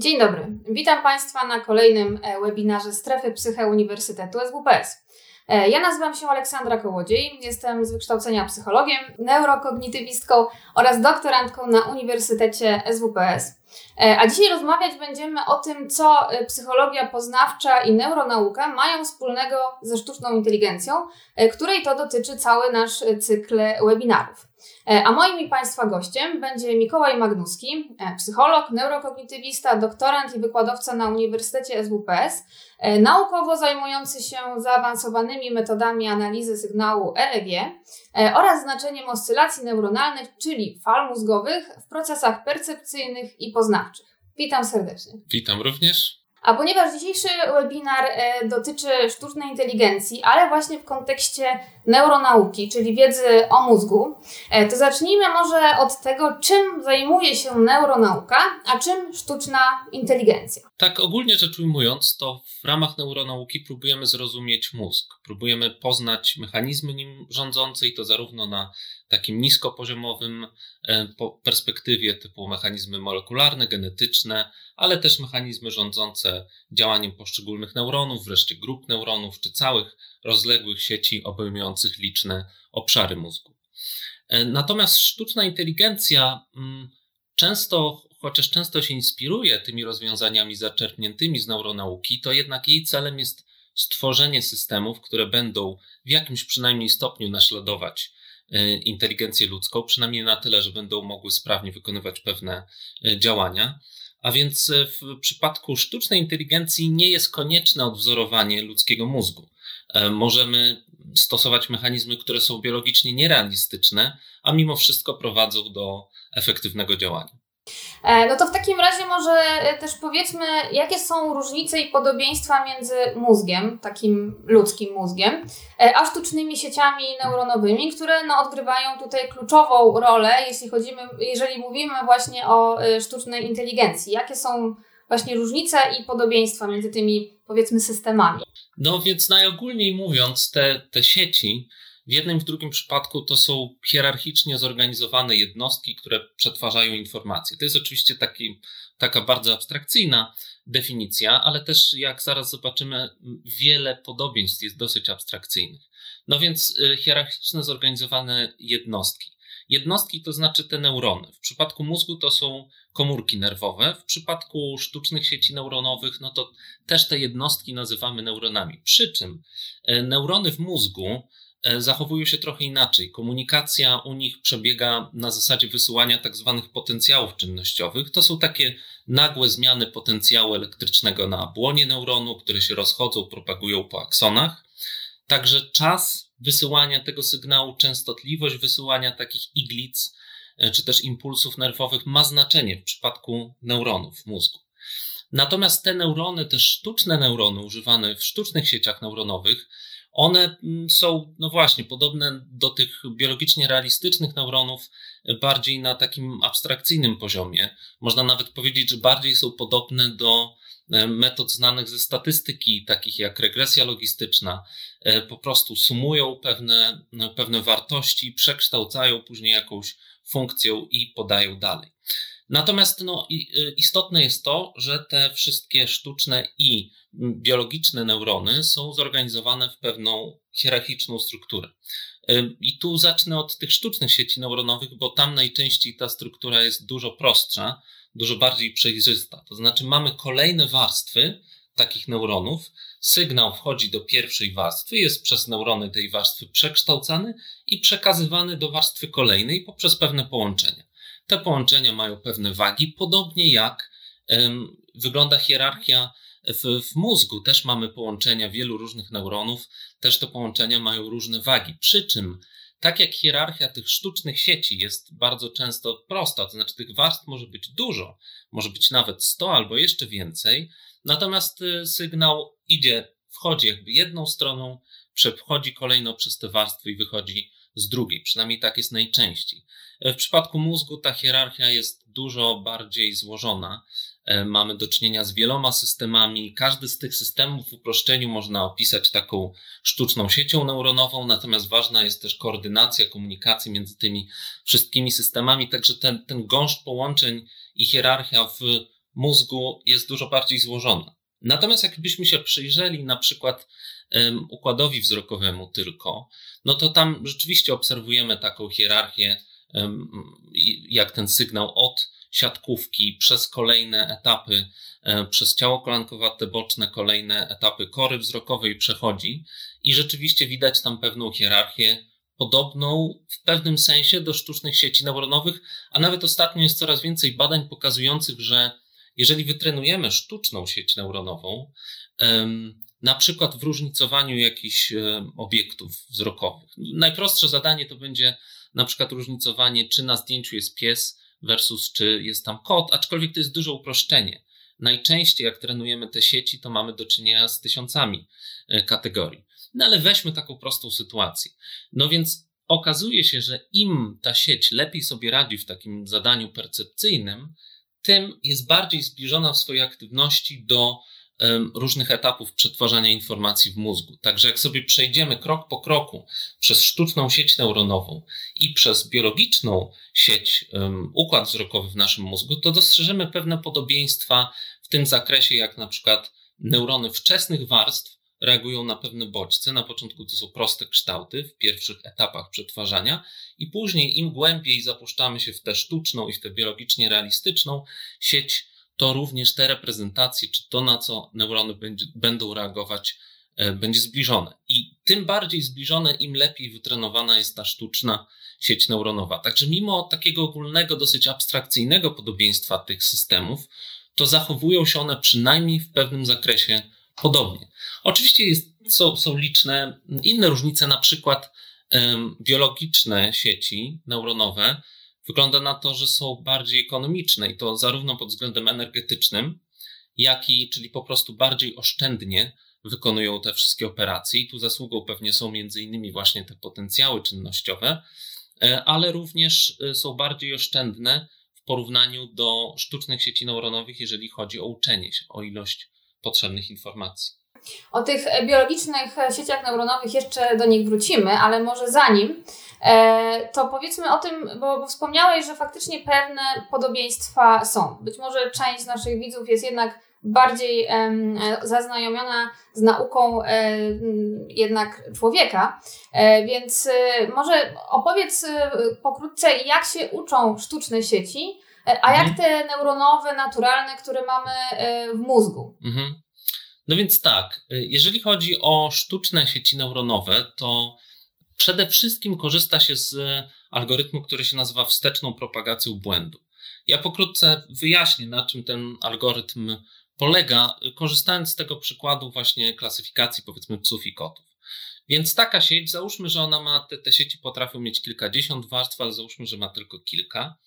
Dzień dobry. Witam Państwa na kolejnym e, webinarze Strefy Psyche Uniwersytetu SWPS. E, ja nazywam się Aleksandra Kołodziej, jestem z wykształcenia psychologiem, neurokognitywistką oraz doktorantką na Uniwersytecie SWPS. E, a dzisiaj rozmawiać będziemy o tym, co psychologia poznawcza i neuronauka mają wspólnego ze sztuczną inteligencją, której to dotyczy cały nasz cykl webinarów. E, a moim i Państwa gościem będzie Mikołaj Magnuski, e, psycholog, neurokognitywista, doktorant i wykładowca na Uniwersytecie SWPS, e, naukowo zajmujący się zaawansowanymi metodami analizy sygnału EEG oraz znaczeniem oscylacji neuronalnych, czyli fal mózgowych w procesach percepcyjnych i poznawczych. Witam serdecznie. Witam również. A ponieważ dzisiejszy webinar e, dotyczy sztucznej inteligencji, ale właśnie w kontekście neuronauki, czyli wiedzy o mózgu, e, to zacznijmy może od tego, czym zajmuje się neuronauka, a czym sztuczna inteligencja. Tak, ogólnie rzecz ujmując, to w ramach neuronauki próbujemy zrozumieć mózg, próbujemy poznać mechanizmy nim rządzące i to zarówno na takim niskopoziomowym e, perspektywie typu mechanizmy molekularne, genetyczne, ale też mechanizmy rządzące działaniem poszczególnych neuronów, wreszcie grup neuronów czy całych rozległych sieci obejmujących liczne obszary mózgu. E, natomiast sztuczna inteligencja mm, często, chociaż często się inspiruje tymi rozwiązaniami zaczerpniętymi z neuronauki, to jednak jej celem jest stworzenie systemów, które będą w jakimś przynajmniej stopniu naśladować inteligencję ludzką, przynajmniej na tyle, że będą mogły sprawnie wykonywać pewne e, działania. A więc w przypadku sztucznej inteligencji nie jest konieczne odwzorowanie ludzkiego mózgu. E, możemy stosować mechanizmy, które są biologicznie nierealistyczne, a mimo wszystko prowadzą do efektywnego działania. E, no to w takim razie może e, też powiedzmy, jakie są różnice i podobieństwa między mózgiem, takim ludzkim mózgiem, a sztucznymi sieciami neuronowymi, które no, odgrywają tutaj kluczową rolę, jeśli, chodzimy, jeżeli mówimy właśnie o sztucznej inteligencji. Jakie są właśnie różnice i podobieństwa między tymi, powiedzmy, systemami. No więc najogólniej mówiąc, te, te sieci w jednym i w drugim przypadku to są hierarchicznie zorganizowane jednostki, które przetwarzają informacje. To jest oczywiście taki, taka bardzo abstrakcyjna definicja, ale też jak zaraz zobaczymy, wiele podobieństw jest dosyć abstrakcyjnych. No więc y, hierarchicznie zorganizowane jednostki. Jednostki to znaczy te neurony. W przypadku mózgu to są komórki nerwowe. W przypadku sztucznych sieci neuronowych, no to też te jednostki nazywamy neuronami. Przy czym e, neurony w mózgu zachowują się trochę inaczej. Komunikacja u nich przebiega na zasadzie wysyłania tak zwanych potencjałów czynnościowych. To są takie nagłe zmiany potencjału elektrycznego na błonie neuronu, które się rozchodzą, propagują po aksonach. Także czas wysyłania tego sygnału, częstotliwość wysyłania takich iglic e, czy też impulsów nerwowych ma znaczenie w przypadku neuronów w mózgu. Natomiast te neurony, te sztuczne neurony używane w sztucznych sieciach neuronowych, one mm, są, no właśnie, podobne do tych biologicznie realistycznych neuronów, e, bardziej na takim abstrakcyjnym poziomie. Można nawet powiedzieć, że bardziej są podobne do E, metod znanych ze statystyki, takich jak regresja logistyczna, e, po prostu sumują pewne, no, pewne wartości, przekształcają później jakąś funkcją i podają dalej. Natomiast no, istotne jest to, że te wszystkie sztuczne i biologiczne neurony są zorganizowane w pewną hierarchiczną strukturę. I tu zacznę od tych sztucznych sieci neuronowych, bo tam najczęściej ta struktura jest dużo prostsza dużo bardziej przejrzysta. To znaczy, mamy kolejne warstwy takich neuronów. Sygnał wchodzi do pierwszej warstwy, jest przez neurony tej warstwy przekształcany i przekazywany do warstwy kolejnej poprzez pewne połączenia. Te połączenia mają pewne wagi, podobnie jak wygląda hierarchia w, w, mózgu. Też mamy połączenia wielu różnych neuronów, też te połączenia mają różne wagi. Przy czym tak jak hierarchia tych sztucznych sieci jest bardzo często prosta, to znaczy tych warstw może być dużo, może być nawet 100 albo jeszcze więcej, natomiast y, sygnał idzie, wchodzi jakby jedną stroną, przechodzi kolejno przez te warstwy i wychodzi z drugiej. Przynajmniej tak jest najczęściej. W przypadku mózgu ta hierarchia jest dużo bardziej złożona. E, mamy do czynienia z wieloma systemami. Każdy z tych systemów w uproszczeniu można opisać taką sztuczną siecią neuronową, natomiast ważna jest też koordynacja komunikacji między tymi wszystkimi systemami, także ten, ten gąszcz połączeń i hierarchia w mózgu jest dużo bardziej złożona. Natomiast jakbyśmy się przyjrzeli na przykład um, układowi wzrokowemu tylko, no to tam rzeczywiście obserwujemy taką hierarchię, um, jak ten sygnał od siatkówki przez kolejne etapy, um, przez ciało kolankowate boczne, kolejne etapy kory wzrokowej przechodzi i rzeczywiście widać tam pewną hierarchię podobną w pewnym sensie do sztucznych sieci neuronowych, a nawet ostatnio jest coraz więcej badań pokazujących, że jeżeli wytrenujemy sztuczną sieć neuronową, na przykład w różnicowaniu jakichś obiektów wzrokowych. Najprostsze zadanie to będzie na przykład różnicowanie, czy na zdjęciu jest pies versus czy jest tam kot, aczkolwiek to jest duże uproszczenie. Najczęściej jak trenujemy te sieci, to mamy do czynienia z tysiącami e, kategorii. No ale weźmy taką prostą sytuację. No więc okazuje się, że im ta sieć lepiej sobie radzi w takim zadaniu percepcyjnym, tym jest bardziej zbliżona w swojej aktywności do różnych etapów przetwarzania informacji w mózgu. Także jak sobie przejdziemy krok po kroku przez sztuczną sieć neuronową i przez biologiczną sieć, układ wzrokowy w naszym mózgu, to dostrzeżemy pewne podobieństwa w tym zakresie, jak na przykład neurony wczesnych warstw reagują na pewne bodźce. Na początku to są proste kształty w pierwszych etapach przetwarzania, i później, im głębiej zapuszczamy się w tę sztuczną i w tę biologicznie realistyczną sieć, to również te reprezentacje, czy to, na co neurony będzie, będą reagować, e, będzie zbliżone. I tym bardziej zbliżone, im lepiej wytrenowana jest ta sztuczna sieć neuronowa. Także, mimo takiego ogólnego, dosyć abstrakcyjnego podobieństwa tych systemów, to zachowują się one przynajmniej w pewnym zakresie podobnie. Oczywiście jest, są, są liczne inne różnice, na przykład biologiczne sieci neuronowe. Wygląda na to, że są bardziej ekonomiczne i to zarówno pod względem energetycznym, jak i, czyli po prostu bardziej oszczędnie wykonują te wszystkie operacje. I tu zasługą pewnie są między innymi właśnie te potencjały czynnościowe, e, ale również e, są bardziej oszczędne w porównaniu do sztucznych sieci neuronowych, jeżeli chodzi o uczenie się, o ilość potrzebnych informacji. O tych biologicznych sieciach neuronowych jeszcze do nich wrócimy, ale może zanim, e, to powiedzmy o tym, bo wspomniałeś, że faktycznie pewne podobieństwa są. Być może część z naszych widzów jest jednak bardziej zaznajomiona z nauką e, jednak człowieka, e, więc może opowiedz pokrótce, jak się uczą sztuczne sieci, a jak mhm. te neuronowe, naturalne, które mamy w mózgu. Mhm. No więc tak, y, jeżeli chodzi o sztuczne sieci neuronowe, to przede wszystkim korzysta się z algorytmu, który się nazywa wsteczną propagacją błędu. Ja pokrótce wyjaśnię, na czym ten algorytm polega, korzystając z tego przykładu właśnie klasyfikacji powiedzmy psów i kotów. Więc taka sieć, załóżmy, że ona ma, te, te sieci potrafią mieć kilkadziesiąt warstw, ale załóżmy, że ma tylko kilka.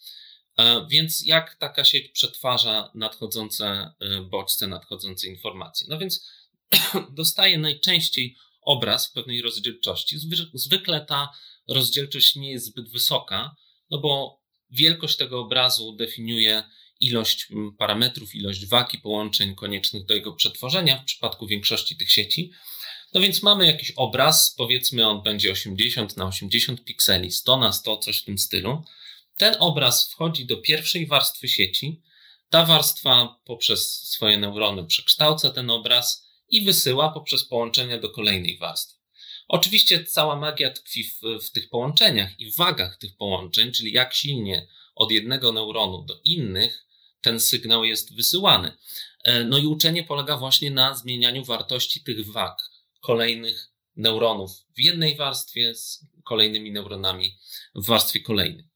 E, więc jak taka sieć przetwarza nadchodzące e, bodźce, nadchodzące informacje? No więc dostaje najczęściej obraz w pewnej rozdzielczości. Zwykle ta rozdzielczość nie jest zbyt wysoka, no bo wielkość tego obrazu definiuje ilość parametrów, ilość wagi połączeń koniecznych do jego przetworzenia w przypadku większości tych sieci. No więc mamy jakiś obraz, powiedzmy on będzie 80 na 80 pikseli, 100 na 100, coś w tym stylu. Ten obraz wchodzi do pierwszej warstwy sieci. Ta warstwa poprzez swoje neurony przekształca ten obraz i wysyła poprzez połączenia do kolejnej warstwy. Oczywiście cała magia tkwi w, w tych połączeniach i wagach tych połączeń, czyli jak silnie od jednego neuronu do innych ten sygnał jest wysyłany. E, no i uczenie polega właśnie na zmienianiu wartości tych wag kolejnych neuronów w jednej warstwie z kolejnymi neuronami w warstwie kolejnej.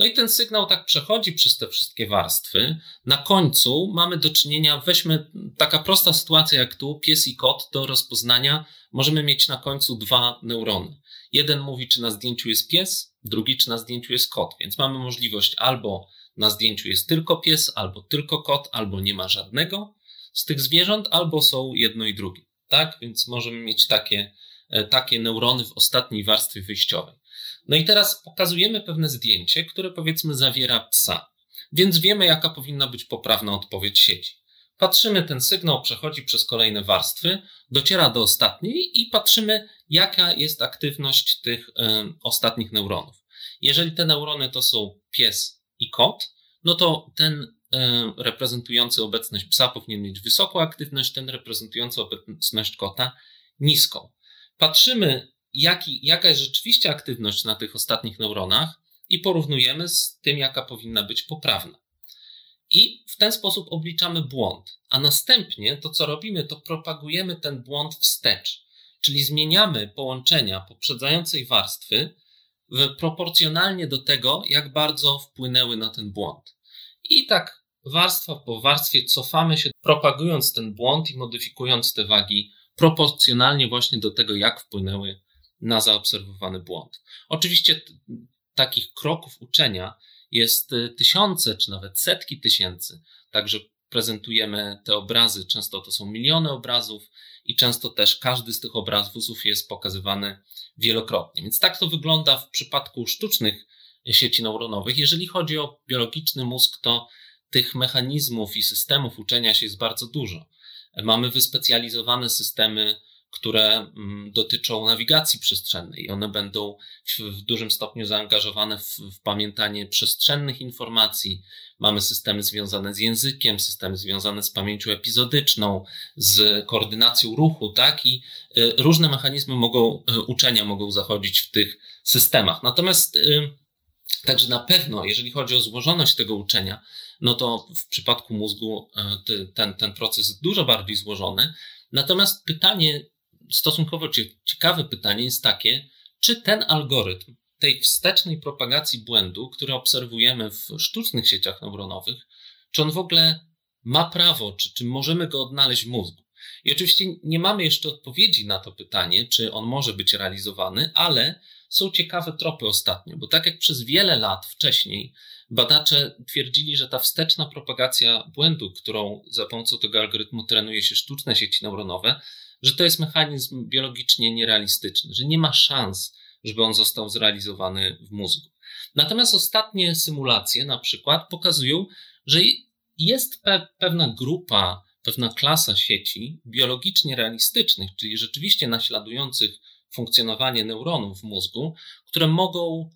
No i ten sygnał tak przechodzi przez te wszystkie warstwy. Na końcu mamy do czynienia, weźmy taka prosta sytuacja jak tu, pies i kot do rozpoznania. Możemy mieć na końcu dwa neurony. Jeden mówi, czy na zdjęciu jest pies, drugi, czy na zdjęciu jest kot. Więc mamy możliwość albo na zdjęciu jest tylko pies, albo tylko kot, albo nie ma żadnego z tych zwierząt, albo są jedno i drugie. Tak? Więc możemy mieć takie, e, takie neurony w ostatniej warstwie wyjściowej. No i teraz pokazujemy pewne zdjęcie, które powiedzmy zawiera psa, więc wiemy, jaka powinna być poprawna odpowiedź sieci. Patrzymy, ten sygnał przechodzi przez kolejne warstwy, dociera do ostatniej i patrzymy, jaka jest aktywność tych y, ostatnich neuronów. Jeżeli te neurony to są pies i kot, no to ten reprezentujący obecność psa powinien mieć wysoką aktywność, ten reprezentujący obecność kota niską. Patrzymy, jaki, jaka jest rzeczywiście aktywność na tych ostatnich neuronach i porównujemy z tym, jaka powinna być poprawna. I w ten sposób obliczamy błąd. A następnie to, co robimy, to propagujemy ten błąd wstecz, czyli zmieniamy połączenia poprzedzającej warstwy proporcjonalnie do tego, jak bardzo wpłynęły na ten błąd. I tak warstwa po warstwie cofamy się, propagując ten błąd i modyfikując te wagi proporcjonalnie właśnie do tego, jak wpłynęły na zaobserwowany błąd. Oczywiście takich kroków uczenia jest y, tysiące, czy nawet setki tysięcy. Także prezentujemy te obrazy, często to są miliony obrazów i często też każdy z tych obrazów jest pokazywany wielokrotnie. Więc tak to wygląda w przypadku sztucznych sieci neuronowych. Jeżeli chodzi o biologiczny mózg, to tych mechanizmów i systemów uczenia się jest bardzo dużo. Mamy wyspecjalizowane systemy które mm, dotyczą nawigacji przestrzennej. One będą w dużym stopniu zaangażowane w, w, pamiętanie przestrzennych informacji. Mamy systemy związane z językiem, systemy związane z pamięcią epizodyczną, z koordynacją ruchu, tak? I y, różne mechanizmy mogą, y, uczenia mogą zachodzić w tych systemach. Natomiast y, Także na pewno, jeżeli chodzi o złożoność tego uczenia, no to w przypadku mózgu ten, ten proces jest dużo bardziej złożony. Natomiast pytanie, stosunkowo ciekawe pytanie jest takie, czy ten algorytm tej wstecznej propagacji błędu, który obserwujemy w sztucznych sieciach neuronowych, czy on w ogóle ma prawo, czy, czy możemy go odnaleźć w mózgu? I oczywiście nie mamy jeszcze odpowiedzi na to pytanie, czy on może być realizowany, ale są ciekawe tropy ostatnio, bo tak jak przez wiele lat wcześniej badacze twierdzili, że ta wsteczna propagacja błędu, którą za pomocą tego algorytmu trenuje się sztuczne sieci neuronowe, że to jest mechanizm biologicznie nierealistyczny, że nie ma szans, żeby on został zrealizowany w mózgu. Natomiast ostatnie symulacje na przykład pokazują, że jest pe pewna grupa, pewna klasa sieci biologicznie realistycznych, czyli rzeczywiście naśladujących funkcjonowanie neuronów w mózgu, które mogą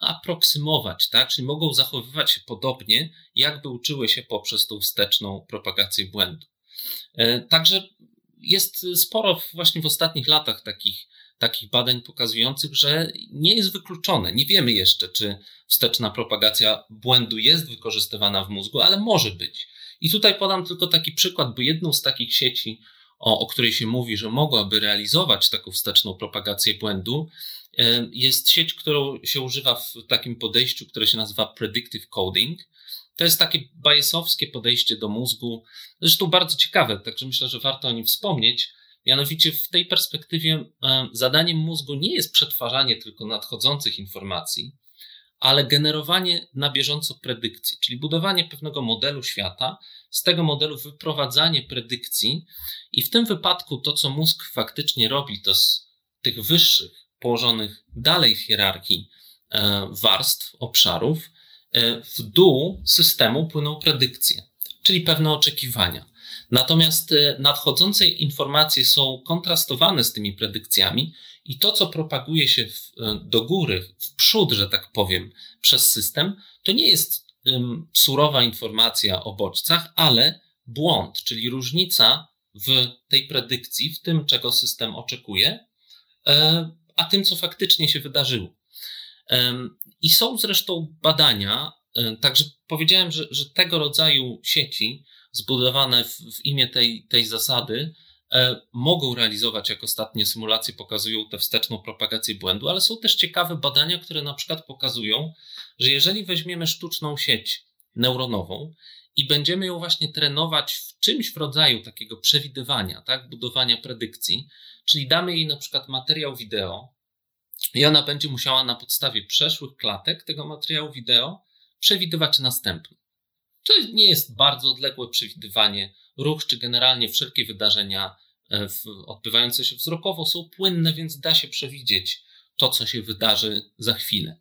aproksymować, tak? czyli mogą zachowywać się podobnie, jakby uczyły się poprzez tą wsteczną propagację błędu. E, także jest sporo właśnie w ostatnich latach takich, takich badań pokazujących, że nie jest wykluczone. Nie wiemy jeszcze, czy wsteczna propagacja błędu jest wykorzystywana w mózgu, ale może być. I tutaj podam tylko taki przykład, bo jedną z takich sieci, o, o której się mówi, że mogłaby realizować taką wsteczną propagację błędu, jest sieć, którą się używa w takim podejściu, które się nazywa predictive coding. To jest takie bajesowskie podejście do mózgu, zresztą bardzo ciekawe, także myślę, że warto o nim wspomnieć. Mianowicie w tej perspektywie e, zadaniem mózgu nie jest przetwarzanie tylko nadchodzących informacji, ale generowanie na bieżąco predykcji, czyli budowanie pewnego modelu świata, z tego modelu wyprowadzanie predykcji i w tym wypadku to, co mózg faktycznie robi, to z tych wyższych, położonych dalej w hierarchii e, warstw, obszarów, w dół systemu płyną predykcje, czyli pewne oczekiwania. Natomiast e, nadchodzące informacje są kontrastowane z tymi predykcjami i to, co propaguje się w, e, do góry, w przód, że tak powiem, przez system, to nie jest um, surowa informacja o bodźcach, ale błąd, czyli różnica w tej predykcji, w tym, czego system oczekuje, a tym, co faktycznie się wydarzyło. I są zresztą badania, także powiedziałem, że, że tego rodzaju sieci zbudowane w, w imię tej, tej zasady e, mogą realizować, jak ostatnie symulacje pokazują, tę wsteczną propagację błędu, ale są też ciekawe badania, które na przykład pokazują, że jeżeli weźmiemy sztuczną sieć neuronową i będziemy ją właśnie trenować w czymś w rodzaju takiego przewidywania, tak, budowania predykcji, czyli damy jej na przykład materiał wideo, i ona będzie musiała na podstawie przeszłych klatek tego materiału wideo przewidywać następne. To nie jest bardzo odległe przewidywanie. Ruch czy generalnie wszelkie wydarzenia e, odbywające się wzrokowo są płynne, więc da się przewidzieć to, co się wydarzy za chwilę.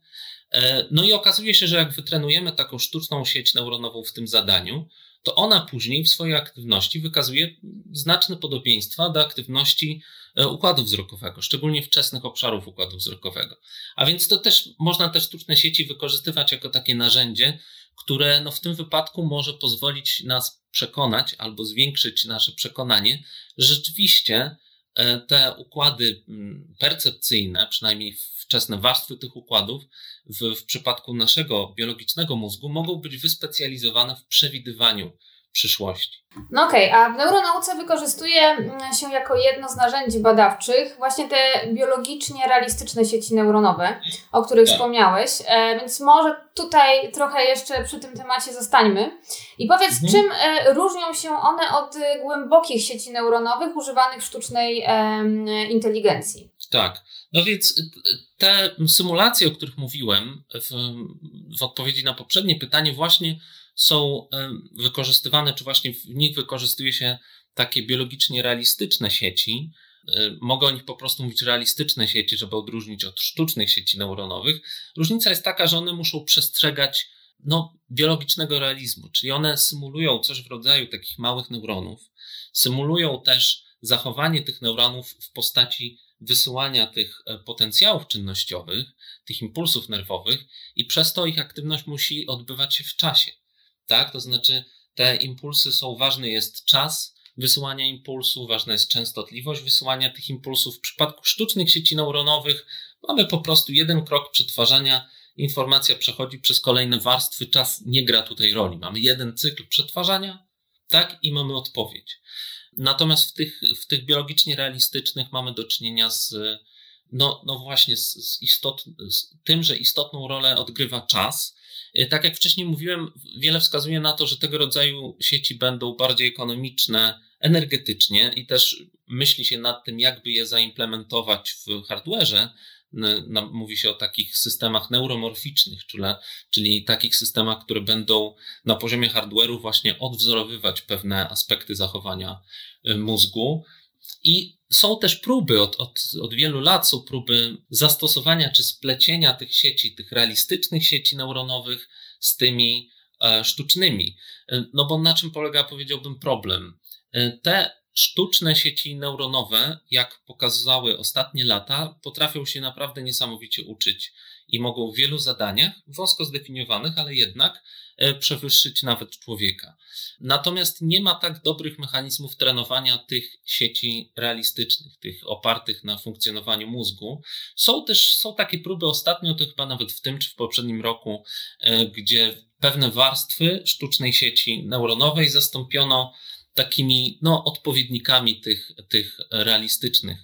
E, no i okazuje się, że jak wytrenujemy taką sztuczną sieć neuronową w tym zadaniu, to ona później w swojej aktywności wykazuje znaczne podobieństwa do aktywności e, układu wzrokowego, szczególnie wczesnych obszarów układu wzrokowego. A więc to też można te sztuczne sieci wykorzystywać jako takie narzędzie, które no w tym wypadku może pozwolić nas przekonać albo zwiększyć nasze przekonanie, że rzeczywiście e, te układy mm, percepcyjne, przynajmniej wczesne warstwy tych układów, w, w przypadku naszego biologicznego mózgu mogą być wyspecjalizowane w przewidywaniu przyszłości. No okej, okay, a w neuronauce wykorzystuje mm, się jako jedno z narzędzi badawczych właśnie te biologicznie realistyczne sieci neuronowe, o których tak. wspomniałeś, e, więc może tutaj trochę jeszcze przy tym temacie zostańmy. I powiedz, mhm. czym e, różnią się one od głębokich sieci neuronowych używanych w sztucznej e, inteligencji? Tak. No więc te symulacje, o których mówiłem w, w odpowiedzi na poprzednie pytanie, właśnie są wykorzystywane, czy właśnie w nich wykorzystuje się takie biologicznie realistyczne sieci. Mogę o nich po prostu mówić realistyczne sieci, żeby odróżnić od sztucznych sieci neuronowych. Różnica jest taka, że one muszą przestrzegać no, biologicznego realizmu, czyli one symulują coś w rodzaju takich małych neuronów, symulują też zachowanie tych neuronów w postaci wysyłania tych e, potencjałów czynnościowych, tych impulsów nerwowych, i przez to ich aktywność musi odbywać się w czasie tak? To znaczy te impulsy są, ważny jest czas wysyłania impulsu, ważna jest częstotliwość wysyłania tych impulsów. W przypadku sztucznych sieci neuronowych mamy po prostu jeden krok przetwarzania, informacja przechodzi przez kolejne warstwy, czas nie gra tutaj roli. Mamy jeden cykl przetwarzania, tak? I mamy odpowiedź. Natomiast w tych, w tych biologicznie realistycznych mamy do czynienia z, no, no właśnie, z, z, istot, z tym, że istotną rolę odgrywa czas, E, tak jak wcześniej mówiłem, wiele wskazuje na to, że tego rodzaju sieci będą bardziej ekonomiczne energetycznie i też myśli się nad tym, jakby je zaimplementować w hardware'ze. Mówi się o takich systemach neuromorficznych, czyli, czyli takich systemach, które będą na poziomie hardware'u właśnie odwzorowywać pewne aspekty zachowania e, mózgu. I są też próby, od, od, od wielu lat są próby zastosowania czy splecienia tych sieci, tych realistycznych sieci neuronowych z tymi e, sztucznymi. E, no bo na czym polega, powiedziałbym, problem? E, te sztuczne sieci neuronowe, jak pokazały ostatnie lata, potrafią się naprawdę niesamowicie uczyć i mogą w wielu zadaniach, wąsko zdefiniowanych, ale jednak e, przewyższyć nawet człowieka. Natomiast nie ma tak dobrych mechanizmów trenowania tych sieci realistycznych, tych opartych na funkcjonowaniu mózgu. Są też są takie próby ostatnio, to chyba nawet w tym czy w poprzednim roku, e, gdzie pewne warstwy sztucznej sieci neuronowej zastąpiono takimi no, odpowiednikami tych, tych realistycznych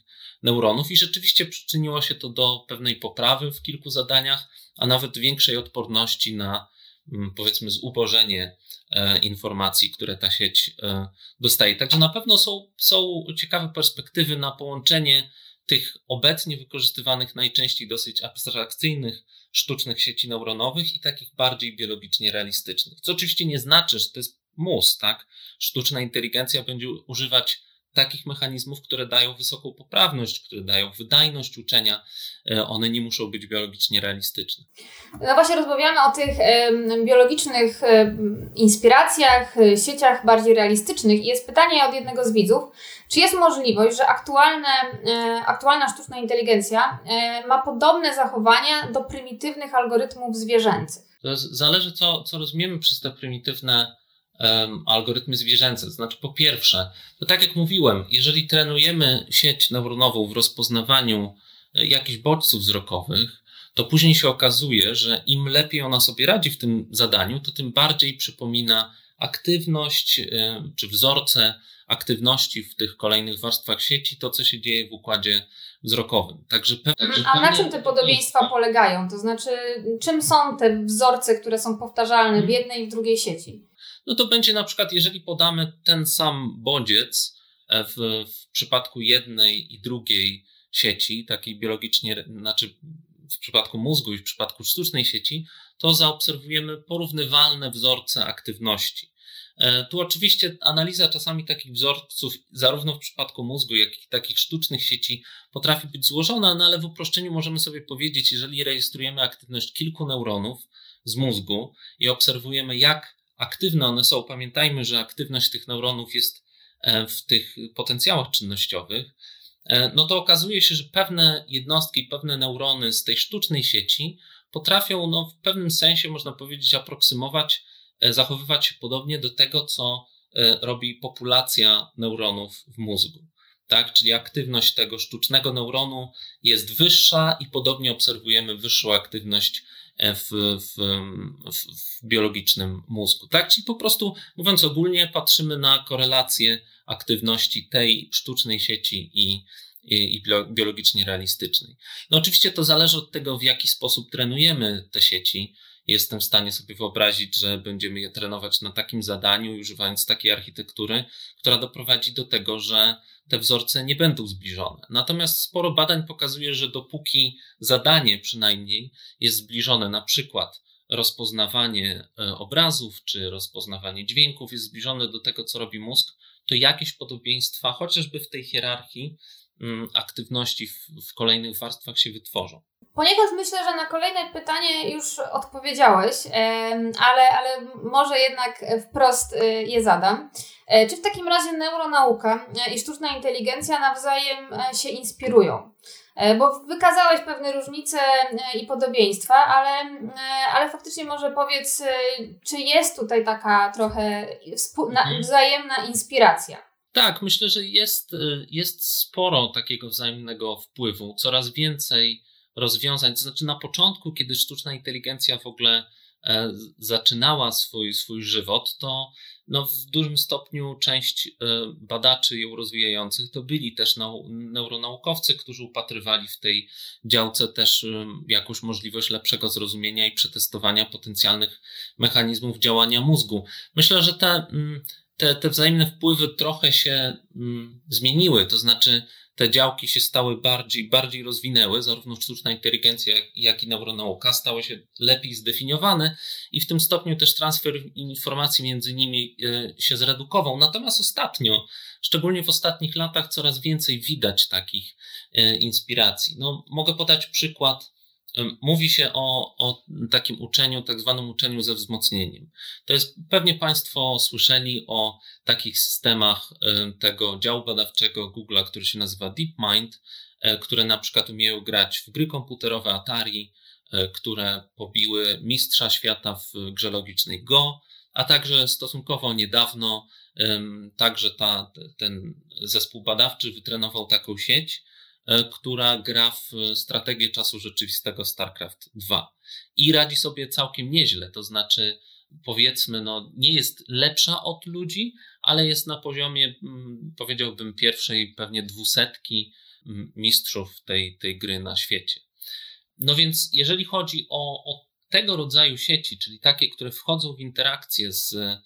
neuronów i rzeczywiście przyczyniło się to do pewnej poprawy w kilku zadaniach, a nawet większej odporności na mm, powiedzmy zubożenie e, informacji, które ta sieć e, dostaje. Także na pewno są, są ciekawe perspektywy na połączenie tych obecnie wykorzystywanych najczęściej dosyć abstrakcyjnych sztucznych sieci neuronowych i takich bardziej biologicznie realistycznych. Co oczywiście nie znaczy, że to jest mus, tak? Sztuczna inteligencja będzie używać takich mechanizmów, które dają wysoką poprawność, które dają wydajność uczenia, e, one nie muszą być biologicznie realistyczne. No właśnie rozmawiamy o tych biologicznych inspiracjach, e, sieciach bardziej realistycznych i jest pytanie od jednego z widzów, czy jest możliwość, że aktualne, e, aktualna sztuczna inteligencja ma podobne zachowania do prymitywnych algorytmów zwierzęcych? Zależy, co, co rozumiemy przez te prymitywne algorytmy zwierzęce. To znaczy, po pierwsze, to tak jak mówiłem, jeżeli trenujemy sieć neuronową w rozpoznawaniu e, jakichś bodźców wzrokowych, to później się okazuje, że im lepiej ona sobie radzi w tym zadaniu, to tym bardziej przypomina aktywność e, czy wzorce aktywności w tych kolejnych warstwach sieci, to co się dzieje w układzie wzrokowym. Także pewne, A na czym te podobieństwa polegają? To znaczy, czym są te wzorce, które są powtarzalne w jednej i w drugiej sieci? No to będzie na przykład, jeżeli podamy ten sam bodziec e, w, w przypadku jednej i drugiej sieci, takiej biologicznie, znaczy w przypadku mózgu i w przypadku sztucznej sieci, to zaobserwujemy porównywalne wzorce aktywności. E, tu oczywiście analiza czasami takich wzorców, zarówno w przypadku mózgu, jak i takich sztucznych sieci, potrafi być złożona, no ale w uproszczeniu możemy sobie powiedzieć, jeżeli rejestrujemy aktywność kilku neuronów z mózgu i obserwujemy, jak aktywne one są, pamiętajmy, że aktywność tych neuronów jest e, w tych potencjałach czynnościowych, e, no to okazuje się, że pewne jednostki, pewne neurony z tej sztucznej sieci potrafią no, w pewnym sensie, można powiedzieć, aproksymować, zachowywać się podobnie do tego, co robi populacja neuronów w mózgu. Tak? Czyli aktywność tego sztucznego neuronu jest wyższa i podobnie obserwujemy wyższą aktywność w, w, w, w biologicznym mózgu. Tak? Czyli po prostu, mówiąc ogólnie, patrzymy na korelację aktywności tej sztucznej sieci i, i, i biologicznie realistycznej. No oczywiście to zależy od tego, w jaki sposób trenujemy te sieci. Jestem w stanie sobie wyobrazić, że będziemy je trenować na takim zadaniu, używając takiej architektury, która doprowadzi do tego, że te wzorce nie będą zbliżone. Natomiast sporo badań pokazuje, że dopóki zadanie przynajmniej jest zbliżone, na przykład rozpoznawanie e, obrazów czy rozpoznawanie dźwięków jest zbliżone do tego, co robi mózg, to jakieś podobieństwa, chociażby w tej hierarchii mm, aktywności w, w kolejnych warstwach się wytworzą. Poniekąd myślę, że na kolejne pytanie już odpowiedziałeś, ale, ale może jednak wprost y, je zadam. E, czy w takim razie neuronauka e, i sztuczna inteligencja nawzajem e, się inspirują? Bo wykazałeś pewne różnice i podobieństwa, ale, ale faktycznie może powiedz, czy jest tutaj taka trochę mhm. wzajemna inspiracja? Tak, myślę, że jest, jest sporo takiego wzajemnego wpływu. Coraz więcej rozwiązań. To znaczy, na początku, kiedy sztuczna inteligencja w ogóle e, zaczynała swój, swój żywot, to no, w dużym stopniu część e, badaczy ją rozwijających to byli też neuronaukowcy, którzy upatrywali w tej działce też e, jakąś możliwość lepszego zrozumienia i przetestowania potencjalnych mechanizmów działania mózgu. Myślę, że te, mm, te, te wzajemne wpływy trochę się mm, zmieniły, to znaczy te działki się stały bardziej, bardziej rozwinęły, zarówno sztuczna inteligencja, jak i neuronauka stały się lepiej zdefiniowane i w tym stopniu też transfer informacji między nimi e, się zredukował. Natomiast ostatnio, szczególnie w ostatnich latach, coraz więcej widać takich e, inspiracji. No, mogę podać przykład Mówi się o, o takim uczeniu, tak zwanym uczeniu ze wzmocnieniem. To jest, pewnie Państwo słyszeli o takich systemach tego działu badawczego Google'a, który się nazywa DeepMind, e, które na przykład umieją grać w gry komputerowe Atari, e, które pobiły mistrza świata w grze logicznej Go, a także stosunkowo niedawno także ta, ten zespół badawczy wytrenował taką sieć, która gra w strategię czasu rzeczywistego StarCraft 2 i radzi sobie całkiem nieźle. To znaczy, powiedzmy, no, nie jest lepsza od ludzi, ale jest na poziomie, mm, powiedziałbym, pierwszej pewnie dwusetki mm, mistrzów tej, tej gry na świecie. No więc, jeżeli chodzi o, o tego rodzaju sieci, czyli takie, które wchodzą w interakcję z E,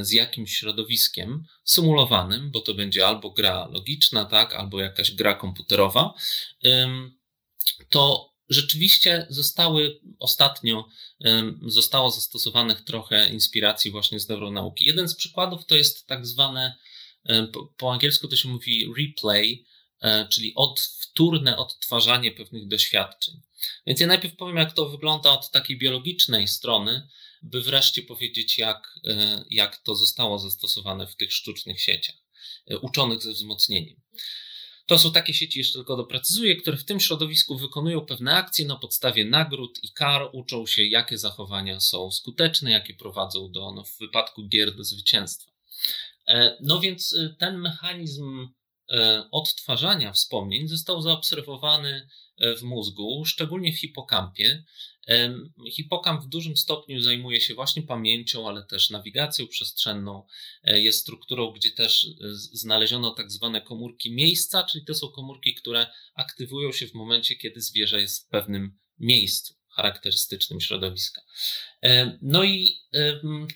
z jakimś środowiskiem symulowanym, bo to będzie albo gra logiczna, tak, albo jakaś gra komputerowa, to rzeczywiście zostały ostatnio, zostało zastosowanych trochę inspiracji właśnie z neuronauki. Jeden z przykładów to jest tak zwane, po angielsku to się mówi replay, e, czyli od, wtórne odtwarzanie pewnych doświadczeń. Więc ja najpierw powiem, jak to wygląda od takiej biologicznej strony, by wreszcie powiedzieć, jak, e, jak to zostało zastosowane w tych sztucznych sieciach e, uczonych ze wzmocnieniem. To są takie sieci, jeszcze tylko doprecyzuję, które w tym środowisku wykonują pewne akcje na podstawie nagród i kar, uczą się, jakie zachowania są skuteczne, jakie prowadzą do, no, w wypadku gier, do zwycięstwa. E, no więc ten mechanizm odtwarzania wspomnień został zaobserwowany w mózgu, szczególnie w hipokampie, Hipokamp w dużym stopniu zajmuje się właśnie pamięcią, ale też nawigacją przestrzenną. E, jest strukturą, gdzie też e, znaleziono tak zwane komórki miejsca, czyli to są komórki, które aktywują się w momencie, kiedy zwierzę jest w pewnym miejscu charakterystycznym środowiska. E, no i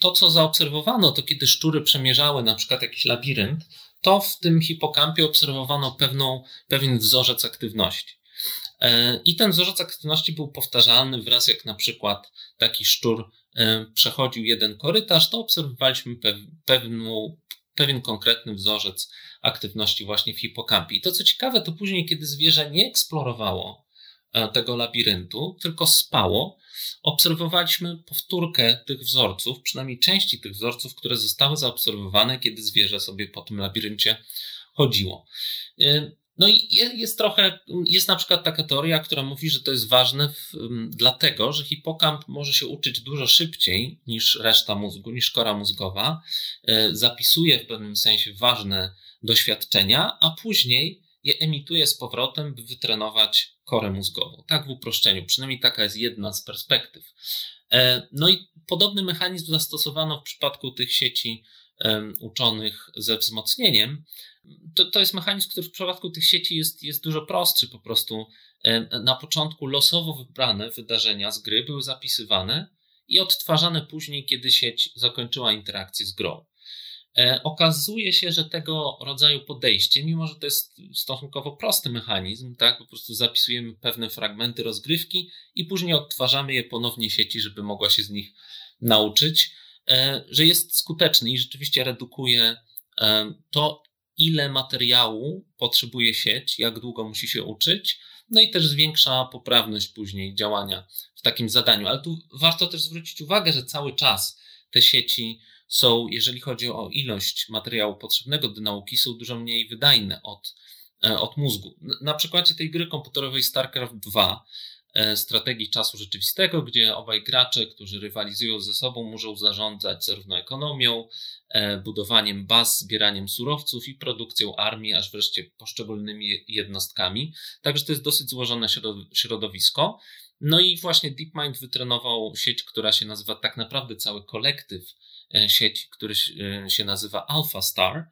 to, co zaobserwowano, to kiedy szczury przemierzały na przykład jakiś labirynt, to w tym hipokampie obserwowano pewną, pewien wzorzec aktywności. E, I ten wzorzec aktywności był powtarzalny wraz jak na przykład taki szczur e, przechodził jeden korytarz, to obserwowaliśmy pewną, pewien konkretny wzorzec aktywności właśnie w hipokampie. I to co ciekawe, to później, kiedy zwierzę nie eksplorowało e, tego labiryntu, tylko spało, obserwowaliśmy powtórkę tych wzorców, przynajmniej części tych wzorców, które zostały zaobserwowane, kiedy zwierzę sobie po tym labiryncie chodziło. No i jest trochę, jest na przykład taka teoria, która mówi, że to jest ważne w, dlatego, że hipokamp może się uczyć dużo szybciej niż reszta mózgu, niż kora mózgowa, e, zapisuje w pewnym sensie ważne doświadczenia, a później je emituje z powrotem, by wytrenować korę mózgową. Tak w uproszczeniu, przynajmniej taka jest jedna z perspektyw. E, no i podobny mechanizm zastosowano w przypadku tych sieci uczonych ze wzmocnieniem. To, to jest mechanizm, który w przypadku tych sieci jest, jest dużo prostszy. Po prostu na początku losowo wybrane wydarzenia z gry były zapisywane i odtwarzane później, kiedy sieć zakończyła interakcję z grą. E, okazuje się, że tego rodzaju podejście, mimo że to jest stosunkowo prosty mechanizm, tak, po prostu zapisujemy pewne fragmenty rozgrywki i później odtwarzamy je ponownie sieci, żeby mogła się z nich nauczyć, e, że jest skuteczny i rzeczywiście redukuje e, to, ile materiału potrzebuje sieć, jak długo musi się uczyć, no i też zwiększa poprawność później działania w takim zadaniu. Ale tu warto też zwrócić uwagę, że cały czas te sieci są, jeżeli chodzi o ilość materiału potrzebnego do nauki, są dużo mniej wydajne od, e, od mózgu. Na przykładzie tej gry komputerowej StarCraft 2, e, strategii czasu rzeczywistego, gdzie obaj gracze, którzy rywalizują ze sobą, muszą zarządzać zarówno ekonomią, e, budowaniem baz, zbieraniem surowców i produkcją armii, aż wreszcie poszczególnymi jednostkami. Także to jest dosyć złożone środowisko. No i właśnie DeepMind wytrenował sieć, która się nazywa tak naprawdę cały kolektyw E, sieć, który e, się nazywa Alpha Star.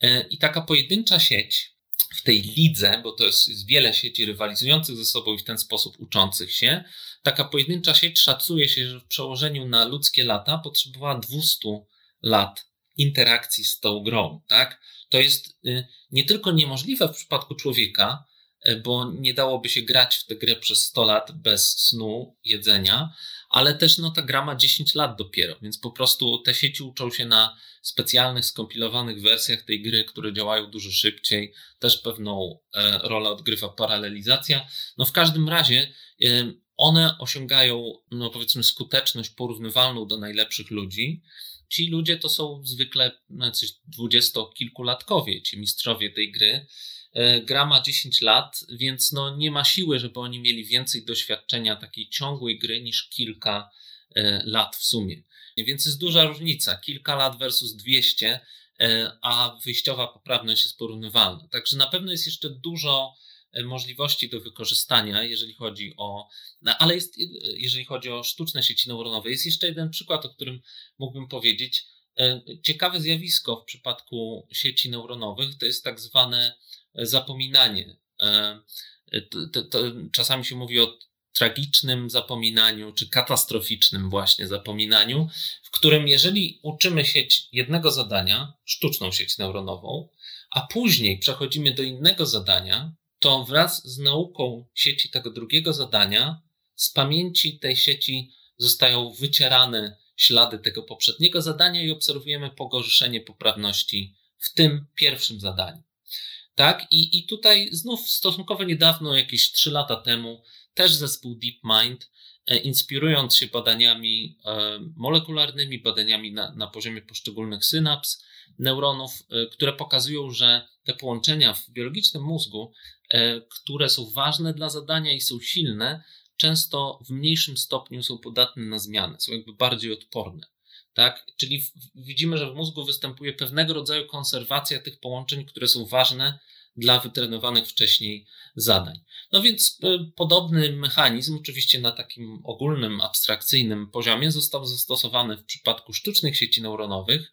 E, I taka pojedyncza sieć w tej lidze, bo to jest, jest wiele sieci rywalizujących ze sobą i w ten sposób uczących się, taka pojedyncza sieć szacuje się, że w przełożeniu na ludzkie lata potrzebowała 200 lat interakcji z tą grą. Tak? To jest y, nie tylko niemożliwe w przypadku człowieka, bo nie dałoby się grać w tę grę przez 100 lat bez snu, jedzenia, ale też no, ta gra ma 10 lat dopiero, więc po prostu te sieci uczą się na specjalnych, skompilowanych wersjach tej gry, które działają dużo szybciej. Też pewną e, rolę odgrywa paralelizacja. No w każdym razie e, one osiągają, no powiedzmy, skuteczność porównywalną do najlepszych ludzi. Ci ludzie to są zwykle jacyś dwudziestokilkulatkowie, ci mistrzowie tej gry. E, gra ma 10 lat, więc no nie ma siły, żeby oni mieli więcej doświadczenia takiej ciągłej gry niż kilka e, lat w sumie. Więc jest duża różnica. Kilka lat versus 200, e, a wyjściowa poprawność jest porównywalna. Także na pewno jest jeszcze dużo możliwości do wykorzystania, jeżeli chodzi o, no, ale jest, jeżeli chodzi o sztuczne sieci neuronowe. Jest jeszcze jeden przykład, o którym mógłbym powiedzieć. Ciekawe zjawisko w przypadku sieci neuronowych to jest tak zwane zapominanie. E, to, to, czasami się mówi o tragicznym zapominaniu, czy katastroficznym właśnie zapominaniu, w którym jeżeli uczymy sieć jednego zadania, sztuczną sieć neuronową, a później przechodzimy do innego zadania, to wraz z nauką sieci tego drugiego zadania, z pamięci tej sieci zostają wycierane ślady tego poprzedniego zadania i obserwujemy pogorszenie poprawności w tym pierwszym zadaniu. Tak? I, I tutaj znów stosunkowo niedawno, jakieś 3 lata temu, też zespół DeepMind, e, inspirując się badaniami e, molekularnymi, badaniami na, na poziomie poszczególnych synaps, neuronów, e, które pokazują, że te połączenia w biologicznym mózgu, które są ważne dla zadania i są silne, często w mniejszym stopniu są podatne na zmiany, są jakby bardziej odporne. Tak? Czyli widzimy, że w mózgu występuje pewnego rodzaju konserwacja tych połączeń, które są ważne dla wytrenowanych wcześniej zadań. No więc y, podobny mechanizm, oczywiście na takim ogólnym, abstrakcyjnym poziomie, został zastosowany w przypadku sztucznych sieci neuronowych.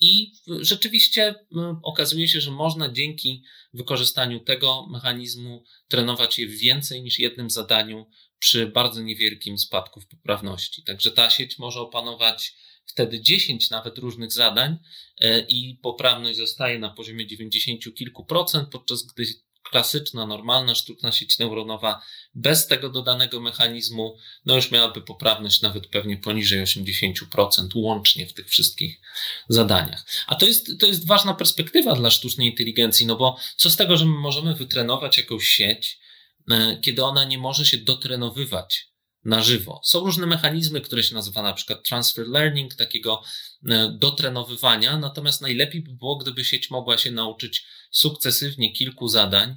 I rzeczywiście y, okazuje się, że można dzięki wykorzystaniu tego mechanizmu trenować je w więcej niż jednym zadaniu przy bardzo niewielkim spadku w poprawności. Także ta sieć może opanować wtedy 10 nawet różnych zadań e, i poprawność zostaje na poziomie 90 kilku procent, podczas gdy klasyczna, normalna sztuczna sieć neuronowa bez tego dodanego mechanizmu, no już miałaby poprawność nawet pewnie poniżej 80% łącznie w tych wszystkich zadaniach. A to jest, to jest ważna perspektywa dla sztucznej inteligencji, no bo co z tego, że my możemy wytrenować jakąś sieć, e, kiedy ona nie może się dotrenowywać na żywo. Są różne mechanizmy, które się nazywa na przykład transfer learning, takiego e, dotrenowywania, natomiast najlepiej by było, gdyby sieć mogła się nauczyć sukcesywnie kilku zadań,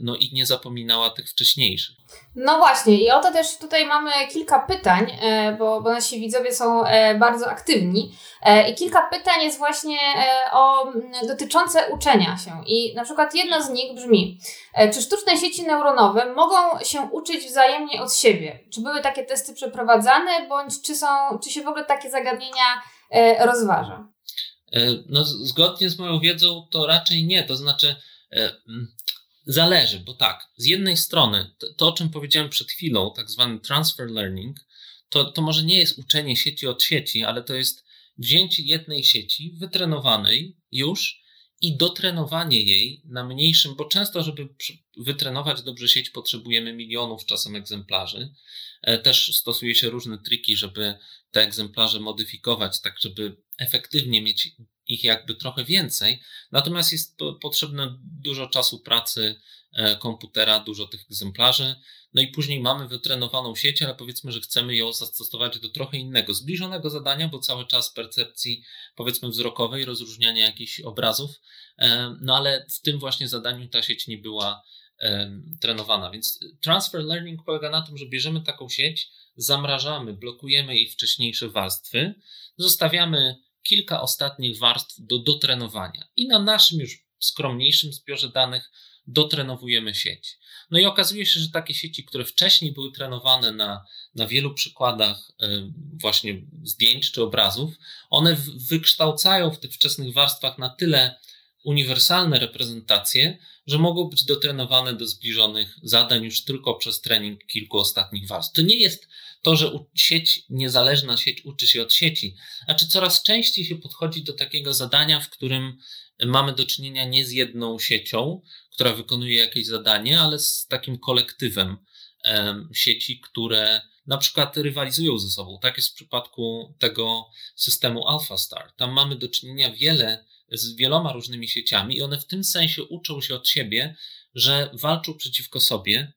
no i nie zapominała tych wcześniejszych. No właśnie, i oto też tutaj mamy kilka pytań, e, bo, bo nasi widzowie są e, bardzo aktywni. I kilka pytań jest właśnie o, dotyczące uczenia się. I na przykład jedno z nich brzmi: Czy sztuczne sieci neuronowe mogą się uczyć wzajemnie od siebie? Czy były takie testy przeprowadzane, bądź czy, są, czy się w ogóle takie zagadnienia rozważa? No, zgodnie z moją wiedzą, to raczej nie. To znaczy, Zależy, bo tak, z jednej strony to, to, o czym powiedziałem przed chwilą, tak zwany transfer learning, to, to może nie jest uczenie sieci od sieci, ale to jest wzięcie jednej sieci, wytrenowanej już i dotrenowanie jej na mniejszym, bo często, żeby wytrenować dobrze sieć, potrzebujemy milionów czasem egzemplarzy. E, też stosuje się różne triki, żeby te egzemplarze modyfikować, tak żeby efektywnie mieć ich jakby trochę więcej, natomiast jest potrzebne dużo czasu pracy e, komputera, dużo tych egzemplarzy. No i później mamy wytrenowaną sieć, ale powiedzmy, że chcemy ją zastosować do trochę innego, zbliżonego zadania, bo cały czas percepcji, powiedzmy, wzrokowej, rozróżniania jakichś obrazów. E, no ale w tym właśnie zadaniu ta sieć nie była trenowana. Więc transfer learning polega na tym, że bierzemy taką sieć, zamrażamy, blokujemy jej wcześniejsze warstwy, zostawiamy kilka ostatnich warstw do dotrenowania i na naszym już skromniejszym zbiorze danych dotrenowujemy sieć. No i okazuje się, że takie sieci, które wcześniej były trenowane na, na wielu przykładach y, właśnie zdjęć czy obrazów, one wykształcają w tych wczesnych warstwach na tyle uniwersalne reprezentacje, że mogą być dotrenowane do zbliżonych zadań już tylko przez trening kilku ostatnich warstw. To nie jest to, że sieć, niezależna sieć uczy się od sieci. Znaczy coraz częściej się podchodzi do takiego zadania, w którym mamy do czynienia nie z jedną siecią, która wykonuje jakieś zadanie, ale z takim kolektywem sieci, które na przykład rywalizują ze sobą. Tak jest w przypadku tego systemu AlphaStar. Tam mamy do czynienia wiele, z wieloma różnymi sieciami i one w tym sensie uczą się od siebie, że walczą przeciwko sobie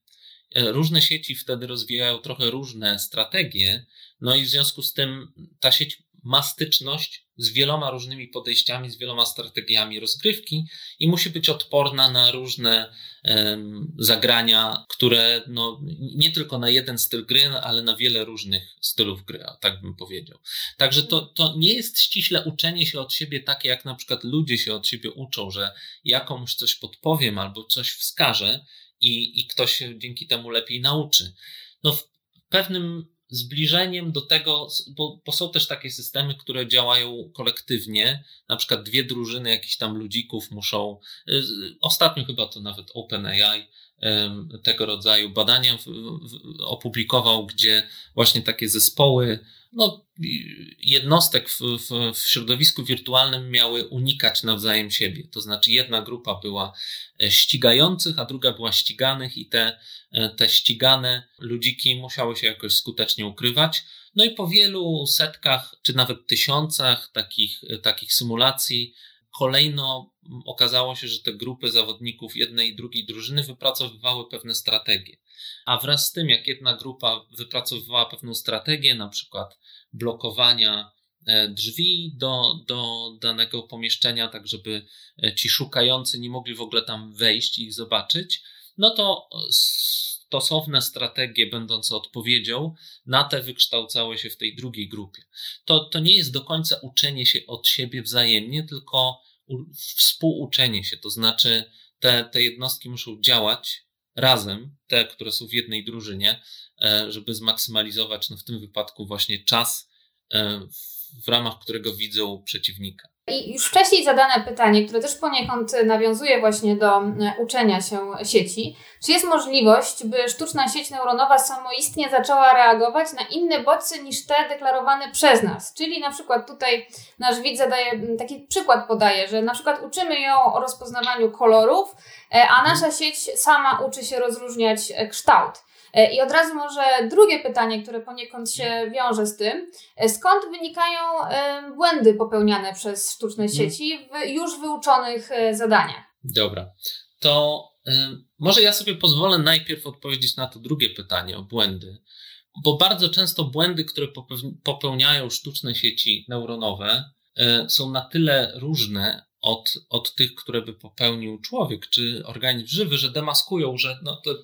różne sieci wtedy rozwijają trochę różne strategie, no i w związku z tym ta sieć ma styczność z wieloma różnymi podejściami, z wieloma strategiami rozgrywki i musi być odporna na różne um, zagrania, które no, nie tylko na jeden styl gry, ale na wiele różnych stylów gry, tak bym powiedział. Także to, to nie jest ściśle uczenie się od siebie takie, jak na przykład ludzie się od siebie uczą, że ja komuś coś podpowiem albo coś wskażę, i, i ktoś się dzięki temu lepiej nauczy. No, pewnym zbliżeniem do tego, bo, bo, są też takie systemy, które działają kolektywnie, na przykład dwie drużyny jakichś tam ludzików muszą, y, ostatnio chyba to nawet OpenAI tego rodzaju badania opublikował, gdzie właśnie takie zespoły no, jednostek w, w, w, środowisku wirtualnym miały unikać nawzajem siebie. To znaczy, jedna grupa była e, ścigających, a druga była ściganych, i te, e, te ścigane ludziki musiały się jakoś skutecznie ukrywać. No i po wielu setkach, czy nawet tysiącach takich, e, takich symulacji, kolejno okazało się, że te grupy zawodników jednej i drugiej drużyny wypracowywały pewne strategie. A wraz z tym, jak jedna grupa wypracowywała pewną strategię, na przykład blokowania e, drzwi do, do danego pomieszczenia, tak żeby e, ci szukający nie mogli w ogóle tam wejść i ich zobaczyć, no to stosowne strategie będące odpowiedzią na te wykształcały się w tej drugiej grupie. To, to nie jest do końca uczenie się od siebie wzajemnie, tylko współuczenie się, to znaczy te, te jednostki muszą działać razem, te, które są w jednej drużynie, e, żeby zmaksymalizować no w tym wypadku właśnie czas, e, w ramach którego widzą przeciwnika. I już wcześniej zadane pytanie, które też poniekąd nawiązuje właśnie do e, uczenia się sieci. Czy jest możliwość, by sztuczna sieć neuronowa samoistnie zaczęła reagować na inne bodźce niż te deklarowane przez nas? Czyli na przykład tutaj nasz widz zadaje, taki przykład podaje, że na przykład uczymy ją o rozpoznawaniu kolorów, e, a nasza sieć sama uczy się rozróżniać e, kształt. E, I od razu może drugie pytanie, które poniekąd się wiąże z tym. E, skąd wynikają błędy popełniane przez sztuczne mhm. sieci w już wyuczonych e, zadaniach? Dobra. To może ja sobie pozwolę najpierw odpowiedzieć na to drugie pytanie o błędy. bo bardzo często błędy, które popełniają sztuczne sieci neuronowe, są na tyle różne od, od tych, które by popełnił człowiek czy organizm żywy, że demaskują, że no to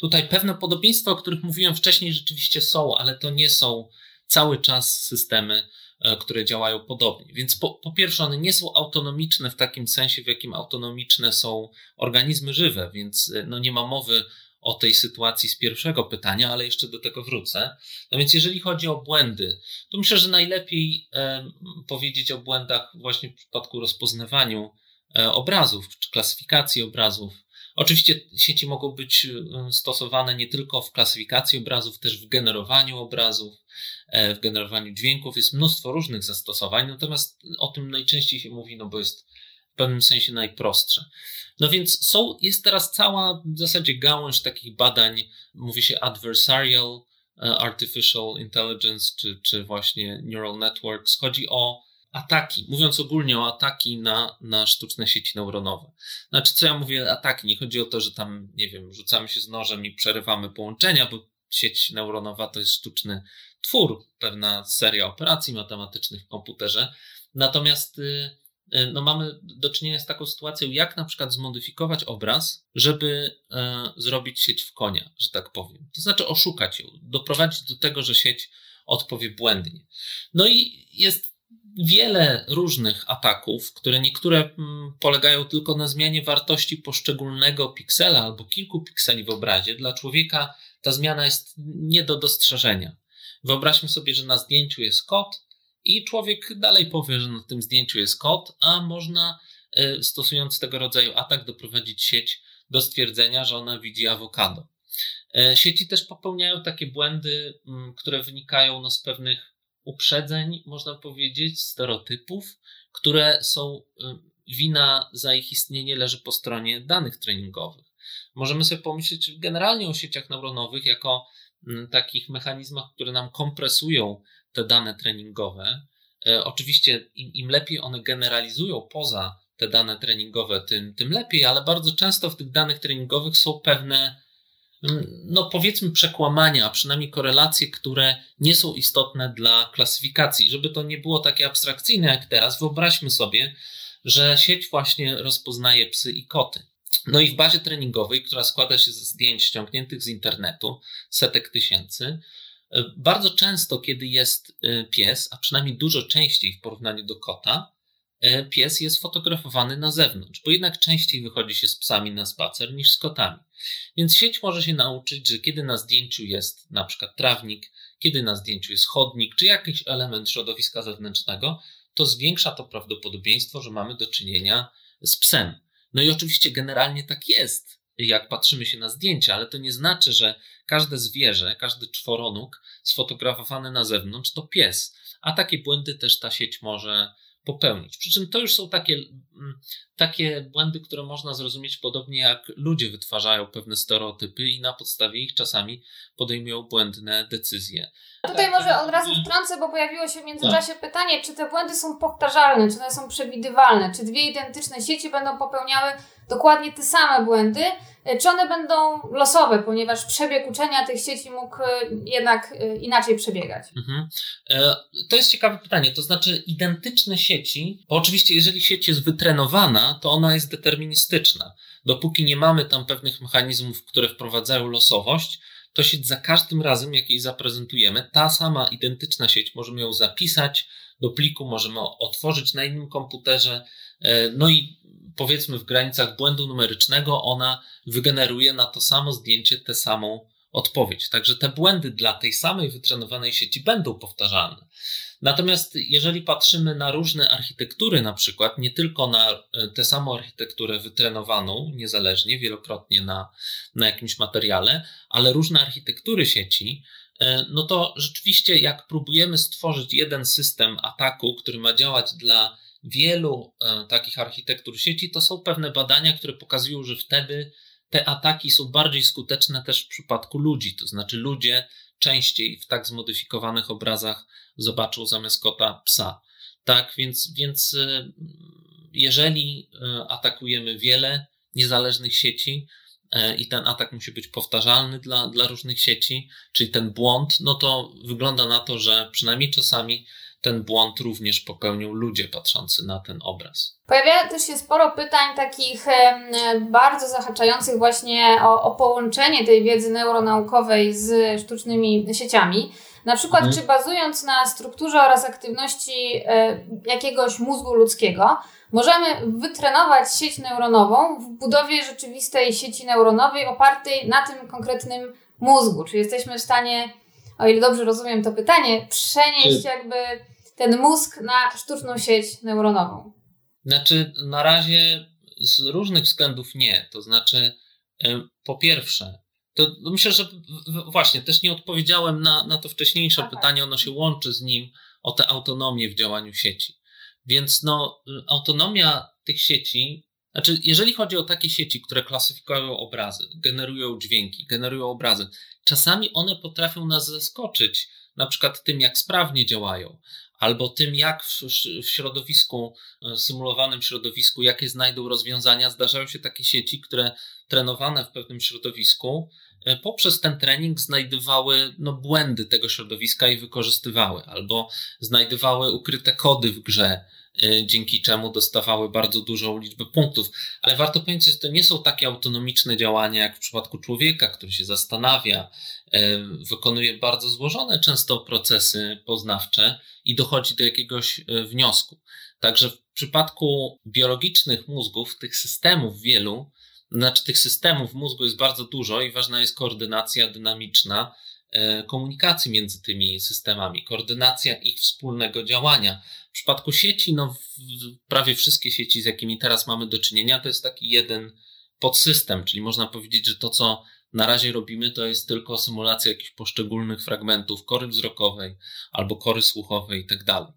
tutaj pewne podobieństwa, o których mówiłem wcześniej, rzeczywiście są, ale to nie są cały czas systemy, e, które działają podobnie. Więc po, po pierwsze, one nie są autonomiczne w takim sensie, w jakim autonomiczne są organizmy żywe, więc e, no nie ma mowy o tej sytuacji z pierwszego pytania, ale jeszcze do tego wrócę. No więc jeżeli chodzi o błędy, to myślę, że najlepiej e, powiedzieć o błędach właśnie w przypadku rozpoznawaniu e, obrazów czy klasyfikacji obrazów. Oczywiście sieci mogą być e, stosowane nie tylko w klasyfikacji obrazów, też w generowaniu obrazów, w generowaniu dźwięków. Jest mnóstwo różnych zastosowań, natomiast o tym najczęściej się mówi, no bo jest w pewnym sensie najprostsze. No więc są, jest teraz cała w zasadzie gałąź takich badań, mówi się adversarial e, artificial intelligence, czy, czy właśnie neural networks. Chodzi o ataki, mówiąc ogólnie o ataki na, na sztuczne sieci neuronowe. Znaczy, co ja mówię ataki? Nie chodzi o to, że tam, nie wiem, rzucamy się z nożem i przerywamy połączenia, bo sieć neuronowa to jest sztuczny twór, pewna seria operacji matematycznych w komputerze. Natomiast y, E, no mamy do czynienia z taką sytuacją, jak na przykład zmodyfikować obraz, żeby e, zrobić sieć w konia, że tak powiem. To znaczy oszukać ją, doprowadzić do tego, że sieć odpowie błędnie. No i jest wiele różnych ataków, które niektóre mm, polegają tylko na zmianie wartości poszczególnego piksela albo kilku pikseli w obrazie. Dla człowieka ta zmiana jest nie do dostrzeżenia. Wyobraźmy sobie, że na zdjęciu jest kot, i człowiek dalej powie, że na tym zdjęciu jest kot, a można e, stosując tego rodzaju atak doprowadzić sieć do stwierdzenia, że ona widzi awokado. E, sieci też popełniają takie błędy, mm, które wynikają no, z pewnych uprzedzeń, można powiedzieć, stereotypów, które są e, wina za ich istnienie leży po stronie danych treningowych. Możemy sobie pomyśleć generalnie o sieciach neuronowych jako mm, takich mechanizmach, które nam kompresują te dane treningowe. E, oczywiście im, im lepiej one generalizują poza te dane treningowe, tym, tym lepiej, ale bardzo często w tych danych treningowych są pewne, no powiedzmy, przekłamania, a przynajmniej korelacje, które nie są istotne dla klasyfikacji. Żeby to nie było takie abstrakcyjne jak teraz, wyobraźmy sobie, że sieć właśnie rozpoznaje psy i koty. No i w bazie treningowej, która składa się ze zdjęć ściągniętych z internetu, setek tysięcy, bardzo często, kiedy jest e, pies, a przynajmniej dużo częściej w porównaniu do kota, e, pies jest fotografowany na zewnątrz, bo jednak częściej wychodzi się z psami na spacer niż z kotami. Więc sieć może się nauczyć, że kiedy na zdjęciu jest na przykład trawnik, kiedy na zdjęciu jest chodnik, czy jakiś element środowiska zewnętrznego, to zwiększa to prawdopodobieństwo, że mamy do czynienia z psem. No i oczywiście generalnie tak jest jak patrzymy się na zdjęcia, ale to nie znaczy, że każde zwierzę, każdy czworonóg sfotografowany na zewnątrz to pies. A takie błędy też ta sieć może popełnić. Przy czym to już są takie, mm, takie błędy, które można zrozumieć podobnie jak ludzie wytwarzają pewne stereotypy i na podstawie ich czasami podejmują błędne decyzje. Tutaj może od razu wtrącę, bo pojawiło się w międzyczasie tak. pytanie, czy te błędy są powtarzalne, czy one są przewidywalne, czy dwie identyczne sieci będą popełniały dokładnie te same błędy, e, czy one będą losowe, ponieważ przebieg uczenia tych sieci mógł e, jednak e, inaczej przebiegać? Mhm. To jest ciekawe pytanie. To znaczy, identyczne sieci, bo oczywiście, jeżeli sieć jest wytrenowana, to ona jest deterministyczna. Dopóki nie mamy tam pewnych mechanizmów, które wprowadzają losowość, to sieć za każdym razem, jak jej zaprezentujemy, ta sama identyczna sieć, możemy ją zapisać do pliku, możemy otworzyć na innym komputerze, no i powiedzmy w granicach błędu numerycznego, ona wygeneruje na to samo zdjęcie tę samą odpowiedź. Także te błędy dla tej samej wytrenowanej sieci będą powtarzalne. Natomiast jeżeli patrzymy na różne architektury, na przykład, nie tylko na e, tę samą architekturę wytrenowaną niezależnie, wielokrotnie na, na jakimś materiale, ale różne architektury sieci, e, no to rzeczywiście, jak próbujemy stworzyć jeden system ataku, który ma działać dla wielu e, takich architektur sieci, to są pewne badania, które pokazują, że wtedy te ataki są bardziej skuteczne też w przypadku ludzi. To znaczy, ludzie częściej w tak zmodyfikowanych obrazach zobaczą zamiast kota psa. Tak, więc, więc e, jeżeli e, atakujemy wiele niezależnych sieci, i ten atak musi być powtarzalny dla, dla różnych sieci, czyli ten błąd, no to wygląda na to, że przynajmniej czasami ten błąd również popełnią ludzie patrzący na ten obraz. Pojawia też się sporo pytań takich bardzo zahaczających właśnie o, o połączenie tej wiedzy neuronaukowej z sztucznymi sieciami. Na przykład, mhm. czy bazując na strukturze oraz aktywności e, jakiegoś mózgu ludzkiego, możemy wytrenować sieć neuronową w budowie rzeczywistej sieci neuronowej opartej na tym konkretnym mózgu? Czy jesteśmy w stanie, o ile dobrze rozumiem to pytanie, przenieść czy... jakby ten mózg na sztuczną sieć neuronową? Znaczy, na razie z różnych względów nie. To znaczy, po pierwsze, to myślę, że właśnie też nie odpowiedziałem na, na to wcześniejsze Aha. pytanie, ono się łączy z nim o tę autonomię w działaniu sieci. Więc no, autonomia tych sieci, znaczy, jeżeli chodzi o takie sieci, które klasyfikują obrazy, generują dźwięki, generują obrazy, czasami one potrafią nas zaskoczyć, na przykład tym, jak sprawnie działają, albo tym, jak w, w środowisku, e, symulowanym środowisku, jakie znajdą rozwiązania. Zdarzają się takie sieci, które trenowane w pewnym środowisku, e, poprzez ten trening znajdowały no, błędy tego środowiska i wykorzystywały, albo znajdowały ukryte kody w grze, dzięki czemu dostawały bardzo dużą liczbę punktów. Ale warto pamiętać, że to nie są takie autonomiczne działania jak w przypadku człowieka, który się zastanawia, e, wykonuje bardzo złożone często procesy poznawcze i dochodzi do jakiegoś wniosku. Także w przypadku biologicznych mózgów, tych systemów wielu, znaczy tych systemów w mózgu jest bardzo dużo i ważna jest koordynacja dynamiczna komunikacji między tymi systemami, koordynacja ich wspólnego działania. W przypadku sieci, no prawie wszystkie sieci, z jakimi teraz mamy do czynienia, to jest taki jeden podsystem, czyli można powiedzieć, że to, co na razie robimy, to jest tylko symulacja jakichś poszczególnych fragmentów kory wzrokowej albo kory słuchowej i tak dalej.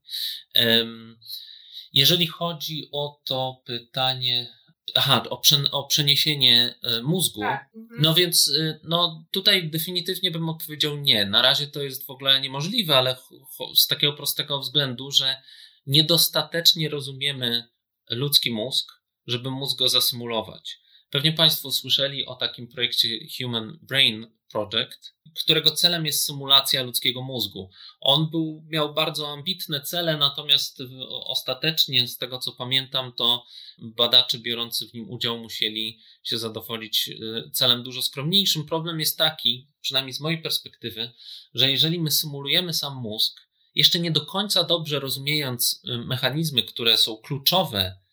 Jeżeli chodzi o to pytanie, Aha, o, prze, o przeniesienie e, mózgu. Tak. Mhm. No więc e, no, tutaj definitywnie bym odpowiedział nie. Na razie to jest w ogóle niemożliwe, ale z takiego prostego względu, że niedostatecznie rozumiemy ludzki mózg, żeby móc go zasymulować. Pewnie Państwo słyszeli o takim projekcie Human Brain Project, którego celem jest symulacja ludzkiego mózgu. On był, miał bardzo ambitne cele, natomiast ostatecznie, z tego co pamiętam, to badacze biorący w nim udział musieli się zadowolić y, celem dużo skromniejszym. Problem jest taki, przynajmniej z mojej perspektywy, że jeżeli my symulujemy sam mózg, jeszcze nie do końca dobrze rozumiejąc y, mechanizmy, które są kluczowe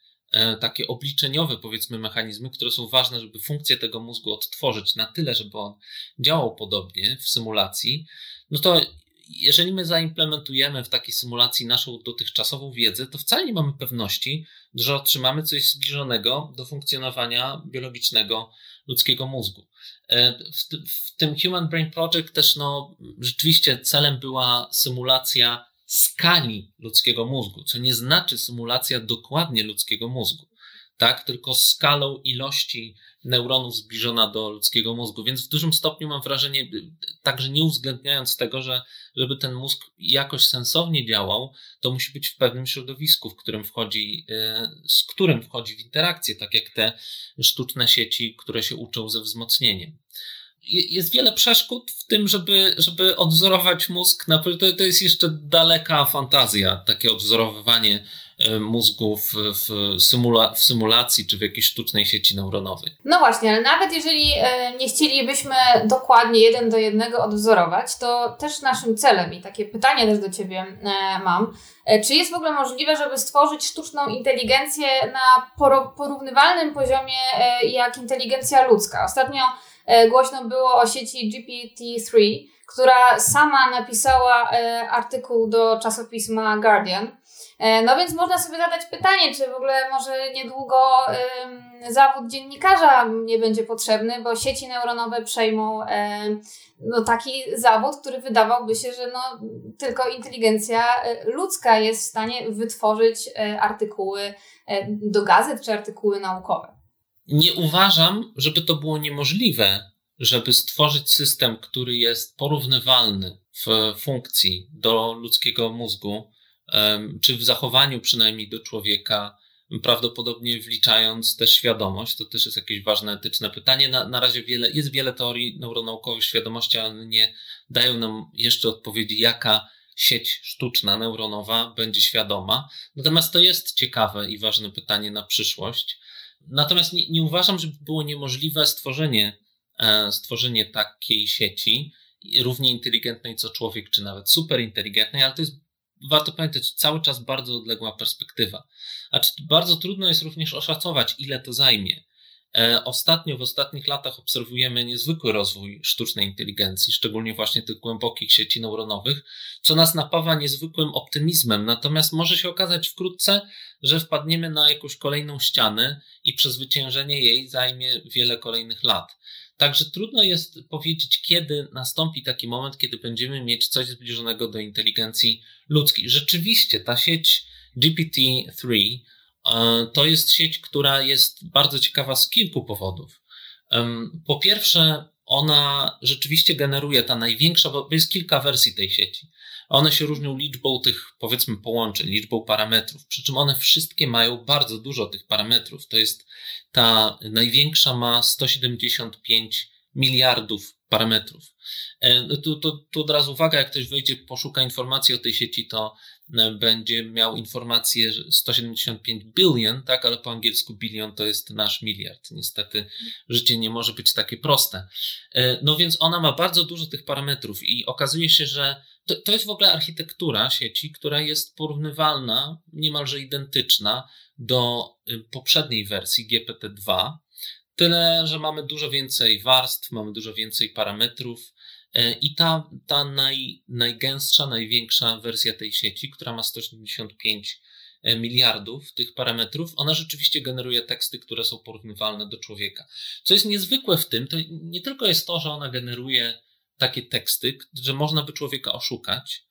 takie obliczeniowe, powiedzmy, mechanizmy, które są ważne, żeby funkcję tego mózgu odtworzyć na tyle, żeby on działał podobnie w symulacji, no to jeżeli my zaimplementujemy w takiej symulacji naszą dotychczasową wiedzę, to wcale nie mamy pewności, że otrzymamy coś zbliżonego do funkcjonowania biologicznego ludzkiego mózgu. E, w tym Human Brain Project też no, rzeczywiście celem była symulacja skali ludzkiego mózgu, co nie znaczy symulacja dokładnie ludzkiego mózgu, tak? tylko skalą ilości neuronów zbliżona do ludzkiego mózgu. Więc w dużym stopniu mam wrażenie, także nie uwzględniając tego, że żeby ten mózg jakoś sensownie działał, to musi być w pewnym środowisku, w którym wchodzi, e, z którym wchodzi w interakcję, tak jak te sztuczne sieci, które się uczą ze wzmocnieniem jest wiele przeszkód w tym, żeby, żeby odwzorować mózg. To, to jest jeszcze daleka fantazja, takie odwzorowywanie e, mózgu w, symula, w symulacji czy w jakiejś sztucznej sieci neuronowej. No właśnie, ale nawet jeżeli e, nie chcielibyśmy dokładnie jeden do jednego odwzorować, to też naszym celem i takie pytanie też do Ciebie e, mam, czy jest w ogóle możliwe, żeby stworzyć sztuczną inteligencję na porównywalnym poziomie jak inteligencja ludzka? Ostatnio głośno było o sieci GPT-3, która sama napisała e, artykuł do czasopisma Guardian. E, no więc można sobie zadać pytanie, czy w ogóle może niedługo zawód dziennikarza nie będzie potrzebny, bo sieci neuronowe przejmą no, taki zawód, który wydawałby się, że no, tylko inteligencja ludzka jest w stanie wytworzyć artykuły do gazet czy artykuły naukowe nie uważam, żeby to było niemożliwe, żeby stworzyć system, który jest porównywalny w funkcji do ludzkiego mózgu, czy w zachowaniu przynajmniej do człowieka, prawdopodobnie wliczając też świadomość. To też jest jakieś ważne etyczne pytanie. Na, na razie wiele, jest wiele teorii neuronaukowych świadomości, ale nie dają nam jeszcze odpowiedzi, jaka sieć sztuczna, neuronowa będzie świadoma. Natomiast to jest ciekawe i ważne pytanie na przyszłość. Natomiast nie, nie uważam, żeby było niemożliwe stworzenie, e, stworzenie takiej sieci, równie inteligentnej co człowiek, czy nawet super inteligentnej, ale to jest warto pamiętać, cały czas bardzo odległa perspektywa. A bardzo trudno jest również oszacować, ile to zajmie. E, ostatnio, w ostatnich latach obserwujemy niezwykły rozwój sztucznej inteligencji, szczególnie właśnie tych głębokich sieci neuronowych, co nas napawa niezwykłym optymizmem. Natomiast może się okazać wkrótce, że wpadniemy na jakąś kolejną ścianę i przezwyciężenie jej zajmie wiele kolejnych lat. Także trudno jest powiedzieć, kiedy nastąpi taki moment, kiedy będziemy mieć coś zbliżonego do inteligencji ludzkiej. Rzeczywiście ta sieć GPT-3 e, to jest sieć, która jest bardzo ciekawa z kilku powodów. Po pierwsze, ona rzeczywiście generuje ta największa, bo jest kilka wersji tej sieci. One się różnią liczbą tych, powiedzmy, połączeń, liczbą parametrów, przy czym one wszystkie mają bardzo dużo tych parametrów. To jest ta największa ma 175 miliardów parametrów. Tu, tu, tu od razu uwaga, jak ktoś wejdzie, poszuka informacji o tej sieci, to będzie miał informację, że 175 billion, tak, ale po angielsku bilion to jest nasz miliard. Niestety życie nie może być takie proste. E, no więc ona ma bardzo dużo tych parametrów i okazuje się, że to, to jest w ogóle architektura sieci, która jest porównywalna, niemalże identyczna do y, poprzedniej wersji GPT-2. Tyle, że mamy dużo więcej warstw, mamy dużo więcej parametrów. Y, I ta, ta naj, najgęstsza, największa wersja tej sieci, która ma 175 y, miliardów tych parametrów, ona rzeczywiście generuje teksty, które są porównywalne do człowieka. Co jest niezwykłe w tym, to nie tylko jest to, że ona generuje takie teksty, że można by człowieka oszukać,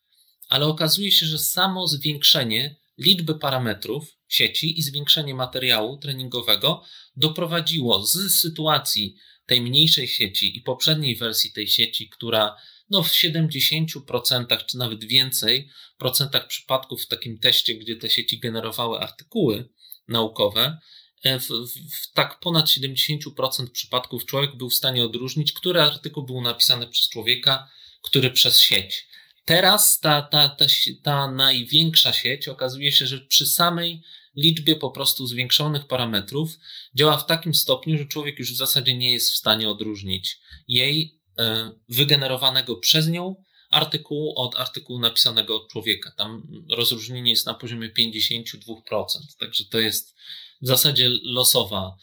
ale okazuje się, że samo zwiększenie liczby parametrów sieci i zwiększenie materiału treningowego doprowadziło z sytuacji tej mniejszej sieci i poprzedniej wersji tej sieci, która no w 70% czy nawet więcej procentach przypadków w takim teście, gdzie te sieci generowały artykuły naukowe, E, w, w, tak ponad 70% przypadków człowiek był w stanie odróżnić, który artykuł był napisany przez człowieka, który przez sieć. Teraz ta, ta, ta, ta największa sieć okazuje się, że przy samej liczbie po prostu zwiększonych parametrów działa w takim stopniu, że człowiek już w zasadzie nie jest w stanie odróżnić jej e, wygenerowanego przez nią artykułu od artykułu napisanego od człowieka. Tam rozróżnienie jest na poziomie 52%, także to jest w zasadzie losowa,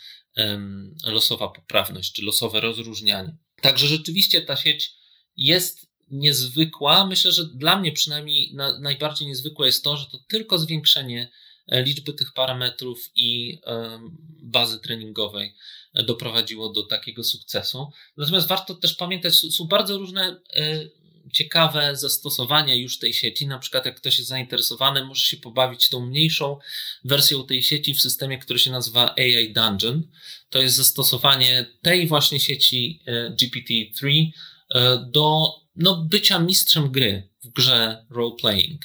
losowa poprawność, czy losowe rozróżnianie. Także rzeczywiście ta sieć jest niezwykła. Myślę, że dla mnie przynajmniej na, najbardziej niezwykłe jest to, że to tylko zwiększenie liczby tych parametrów i bazy treningowej doprowadziło do takiego sukcesu. Natomiast warto też pamiętać, są bardzo różne e, ciekawe zastosowania już tej sieci. Na przykład, jak ktoś jest zainteresowany, może się pobawić tą mniejszą wersją tej sieci w systemie, który się nazywa AI Dungeon. To jest zastosowanie tej właśnie sieci e, GPT-3 e, do no, bycia mistrzem gry w grze role-playing.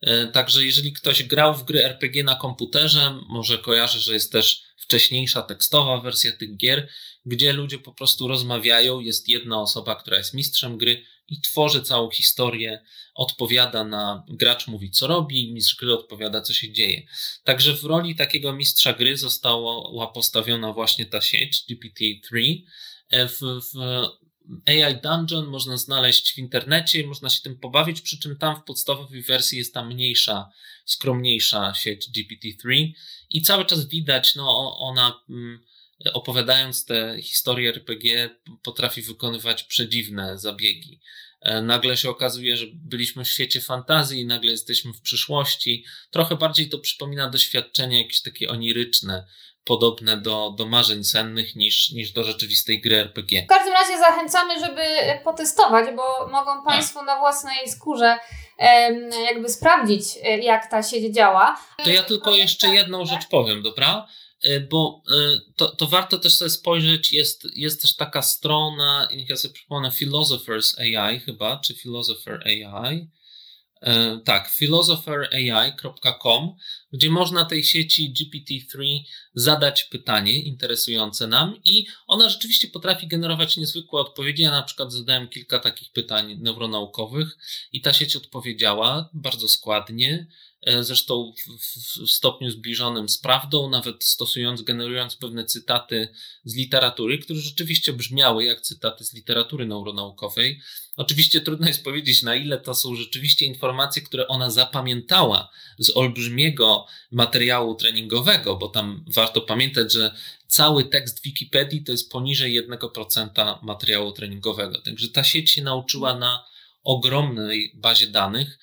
E, także jeżeli ktoś grał w gry RPG na komputerze, może kojarzy, że jest też wcześniejsza tekstowa wersja tych gier, gdzie ludzie po prostu rozmawiają, jest jedna osoba, która jest mistrzem gry i tworzy całą historię, odpowiada na, gracz mówi co robi, mistrz gry odpowiada co się dzieje. Także w roli takiego mistrza gry została postawiona właśnie ta sieć GPT-3. E, w, w AI Dungeon można znaleźć w internecie, można się tym pobawić, przy czym tam w podstawowej wersji jest ta mniejsza, skromniejsza sieć GPT-3 i cały czas widać, no ona mm, opowiadając te historie RPG, potrafi wykonywać przedziwne zabiegi. E, nagle się okazuje, że byliśmy w świecie fantazji, nagle jesteśmy w przyszłości. Trochę bardziej to przypomina doświadczenie jakieś takie oniryczne, podobne do, do marzeń sennych niż, niż do rzeczywistej gry RPG. W każdym razie zachęcamy, żeby potestować, bo mogą Państwo na własnej skórze jakby sprawdzić, e, jak ta sieć działa. To ja tylko jeszcze jedną rzecz powiem, dobra? E, bo e, to, to warto też sobie spojrzeć, jest, jest też taka strona, niech ja sobie przypomnę, Philosophers AI chyba, czy Philosopher AI. E, tak, philosopherai.com, gdzie można tej sieci GPT-3 zadać pytanie interesujące nam i ona rzeczywiście potrafi generować niezwykłe odpowiedzi. Ja na przykład zadałem kilka takich pytań neuronaukowych i ta sieć odpowiedziała bardzo składnie. E, zresztą w stopniu zbliżonym z prawdą, nawet stosując, generując pewne cytaty z literatury, które rzeczywiście brzmiały jak cytaty z literatury neuronaukowej. Oczywiście trudno jest powiedzieć, na ile to są rzeczywiście informacje, które ona zapamiętała z olbrzymiego materiału treningowego, bo tam warto pamiętać, że cały tekst Wikipedii to jest poniżej 1% materiału treningowego. Także ta sieć się nauczyła na ogromnej bazie danych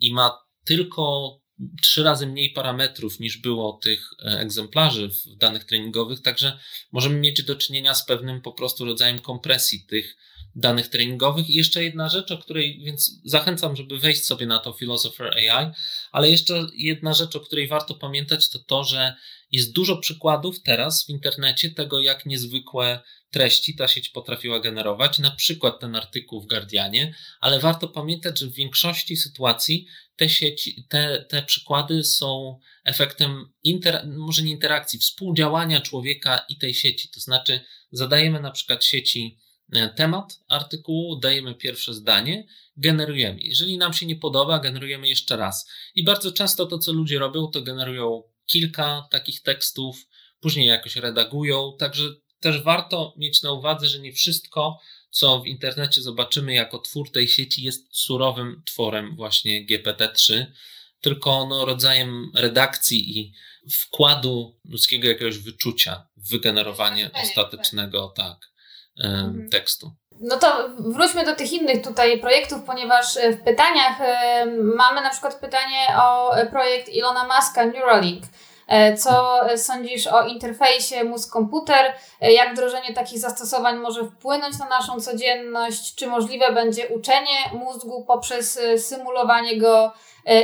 i ma tylko trzy razy mniej parametrów niż było tych e, egzemplarzy w danych treningowych, także możemy mieć do czynienia z pewnym po prostu rodzajem kompresji tych danych treningowych. I jeszcze jedna rzecz, o której, więc zachęcam, żeby wejść sobie na to Philosopher AI, ale jeszcze jedna rzecz, o której warto pamiętać, to to, że jest dużo przykładów teraz w internecie tego, jak niezwykłe treści ta sieć potrafiła generować, na przykład ten artykuł w Guardianie, ale warto pamiętać, że w większości sytuacji te sieci, te, te przykłady są efektem, inter, może nie interakcji, współdziałania człowieka i tej sieci. To znaczy, zadajemy na przykład sieci temat artykułu, dajemy pierwsze zdanie, generujemy. Jeżeli nam się nie podoba, generujemy jeszcze raz. I bardzo często to, co ludzie robią, to generują kilka takich tekstów, później jakoś redagują, także też warto mieć na uwadze, że nie wszystko, co w internecie zobaczymy jako twór tej sieci, jest surowym tworem właśnie GPT-3, tylko no, rodzajem redakcji i wkładu ludzkiego jakiegoś wyczucia w wygenerowanie ostatecznego tak, mhm. tekstu. No to wróćmy do tych innych tutaj projektów, ponieważ e, w pytaniach mamy na przykład pytanie o projekt Ilona Muska Neuralink. E, co sądzisz o interfejsie mózg-komputer? E, jak wdrożenie takich zastosowań może wpłynąć na naszą codzienność? Czy możliwe będzie uczenie mózgu poprzez e, symulowanie go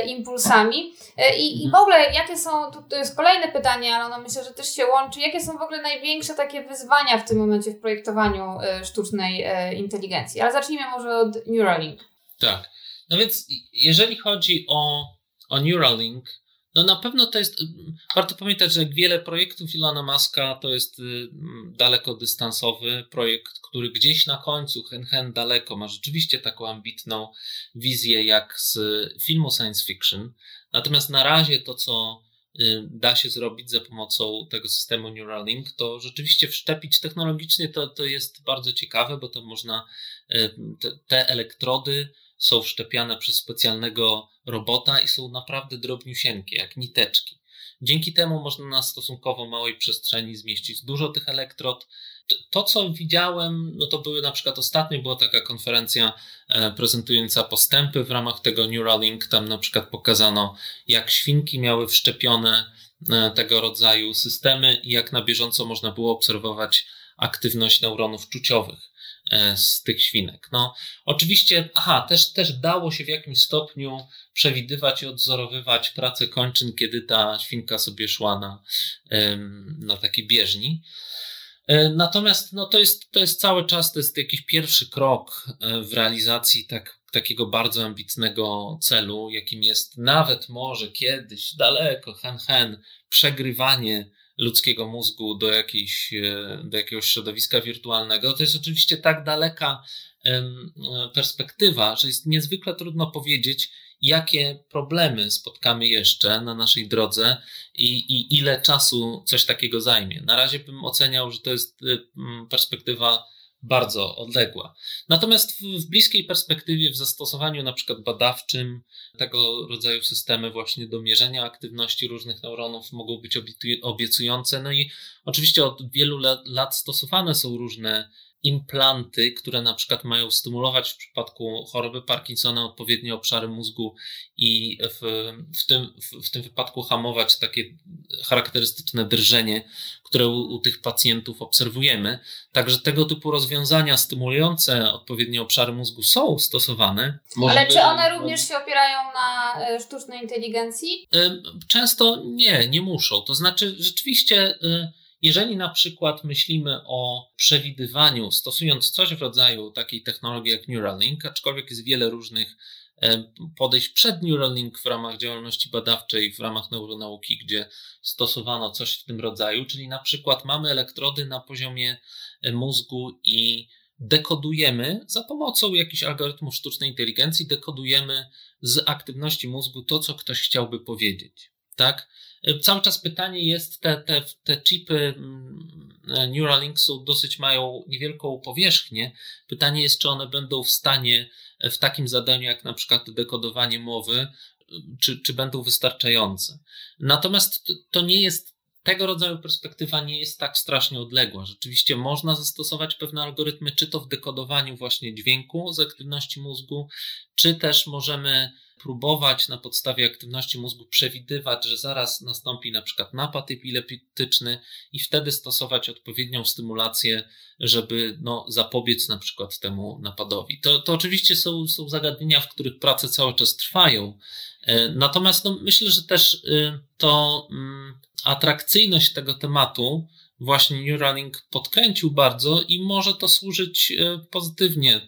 impulsami? I, I w ogóle, jakie są, to jest kolejne pytanie, ale ono myślę, że też się łączy, jakie są w ogóle największe takie wyzwania w tym momencie w projektowaniu sztucznej inteligencji? Ale zacznijmy może od Neuralink. Tak. No więc jeżeli chodzi o, o Neuralink, no na pewno to jest, warto pamiętać, że wiele projektów Ilona Maska to jest y, dalekodystansowy projekt, który gdzieś na końcu, hen hen daleko, ma rzeczywiście taką ambitną wizję jak z filmu science fiction. Natomiast na razie to, co y, da się zrobić za pomocą tego systemu Neuralink, to rzeczywiście wszczepić technologicznie to, to jest bardzo ciekawe, bo to można y, te, te elektrody są wszczepiane przez specjalnego robota i są naprawdę drobniusieńkie, jak niteczki. Dzięki temu można na stosunkowo małej przestrzeni zmieścić dużo tych elektrod. To, co widziałem, no to były na przykład ostatnio była taka konferencja e, prezentująca postępy w ramach tego Neuralink. Tam na przykład pokazano, jak świnki miały wszczepione e, tego rodzaju systemy i jak na bieżąco można było obserwować aktywność neuronów czuciowych. E, z tych świnek. No, oczywiście, aha, też, też dało się w jakimś stopniu przewidywać i odzorowywać pracę kończyn, kiedy ta świnka sobie szła na, na taki bieżni. E, natomiast no, to, jest, to jest cały czas to jest jakiś pierwszy krok e, w realizacji tak, takiego bardzo ambitnego celu, jakim jest nawet może kiedyś daleko, hen hen, przegrywanie ludzkiego mózgu do, jakiejś, e, do jakiegoś środowiska wirtualnego, to jest oczywiście tak daleka perspektywa, że jest niezwykle trudno powiedzieć, jakie problemy spotkamy jeszcze na naszej drodze i, i ile czasu coś takiego zajmie. Na razie bym oceniał, że to jest e, perspektywa bardzo odległa. Natomiast w, bliskiej perspektywie, w zastosowaniu na przykład badawczym, tego rodzaju systemy właśnie do mierzenia aktywności różnych neuronów mogą być obiecujące. No i oczywiście od wielu lat stosowane są różne implanty, które na przykład mają stymulować w przypadku choroby Parkinsona odpowiednie obszary mózgu i w, w, tym, w, w tym wypadku hamować takie charakterystyczne drżenie, które u, u, tych pacjentów obserwujemy. Także tego typu rozwiązania stymulujące odpowiednie obszary mózgu są stosowane. Ale czy one również się opierają na e, sztucznej inteligencji? Często nie, nie muszą. To znaczy rzeczywiście y, jeżeli na przykład myślimy o przewidywaniu, stosując coś w rodzaju takiej technologii jak Neuralink, aczkolwiek jest wiele różnych podejść przed Neuralink w ramach działalności badawczej, w ramach neuronauki, gdzie stosowano coś w tym rodzaju, czyli na przykład mamy elektrody na poziomie mózgu i dekodujemy za pomocą jakichś algorytmów sztucznej inteligencji, dekodujemy z aktywności mózgu to, co ktoś chciałby powiedzieć. Tak? Cały czas pytanie jest, te, te, te chipy mm, Neuralinksu dosyć mają niewielką powierzchnię. Pytanie jest, czy one będą w stanie w takim zadaniu, jak na przykład dekodowanie mowy, czy, czy będą wystarczające. Natomiast to, to nie jest tego rodzaju perspektywa nie jest tak strasznie odległa. Rzeczywiście można zastosować pewne algorytmy, czy to w dekodowaniu właśnie dźwięku z aktywności mózgu, czy też możemy próbować na podstawie aktywności mózgu przewidywać, że zaraz nastąpi na przykład napad epileptyczny i wtedy stosować odpowiednią stymulację, żeby no, zapobiec na przykład temu napadowi. To, to oczywiście są, są zagadnienia, w których prace cały czas trwają. E, natomiast no, myślę, że też y, to mm, atrakcyjność tego tematu właśnie Neuralink podkręcił bardzo i może to służyć e, pozytywnie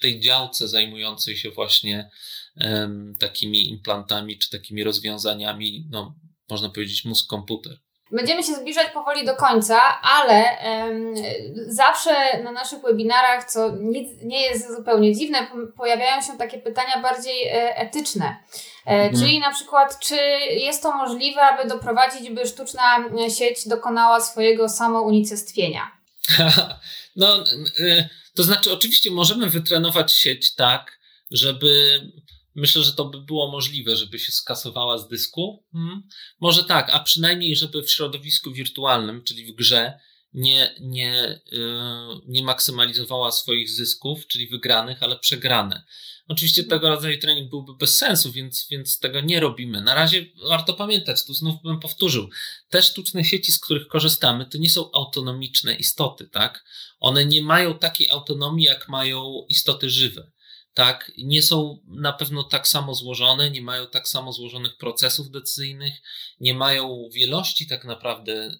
tej działce zajmującej się właśnie takimi implantami czy takimi rozwiązaniami, no, można powiedzieć, mózg-komputer. Będziemy się zbliżać powoli do końca, ale um, zawsze na naszych webinarach, co nic, nie jest zupełnie dziwne, pojawiają się takie pytania bardziej e, etyczne. E, mhm. Czyli na przykład, czy jest to możliwe, aby doprowadzić, by sztuczna e, sieć dokonała swojego samounicestwienia? no, e, to znaczy, oczywiście możemy wytrenować sieć tak, żeby Myślę, że to by było możliwe, żeby się skasowała z dysku. Hmm. Może tak, a przynajmniej, żeby w środowisku wirtualnym, czyli w grze, nie, nie, yy, nie maksymalizowała swoich zysków, czyli wygranych, ale przegrane. Oczywiście tego rodzaju trening byłby bez sensu, więc, więc tego nie robimy. Na razie warto pamiętać, tu znów bym powtórzył, te sztuczne sieci, z których korzystamy, to nie są autonomiczne istoty, tak? One nie mają takiej autonomii, jak mają istoty żywe tak, nie są na pewno tak samo złożone, nie mają tak samo złożonych procesów decyzyjnych, nie mają wielości tak naprawdę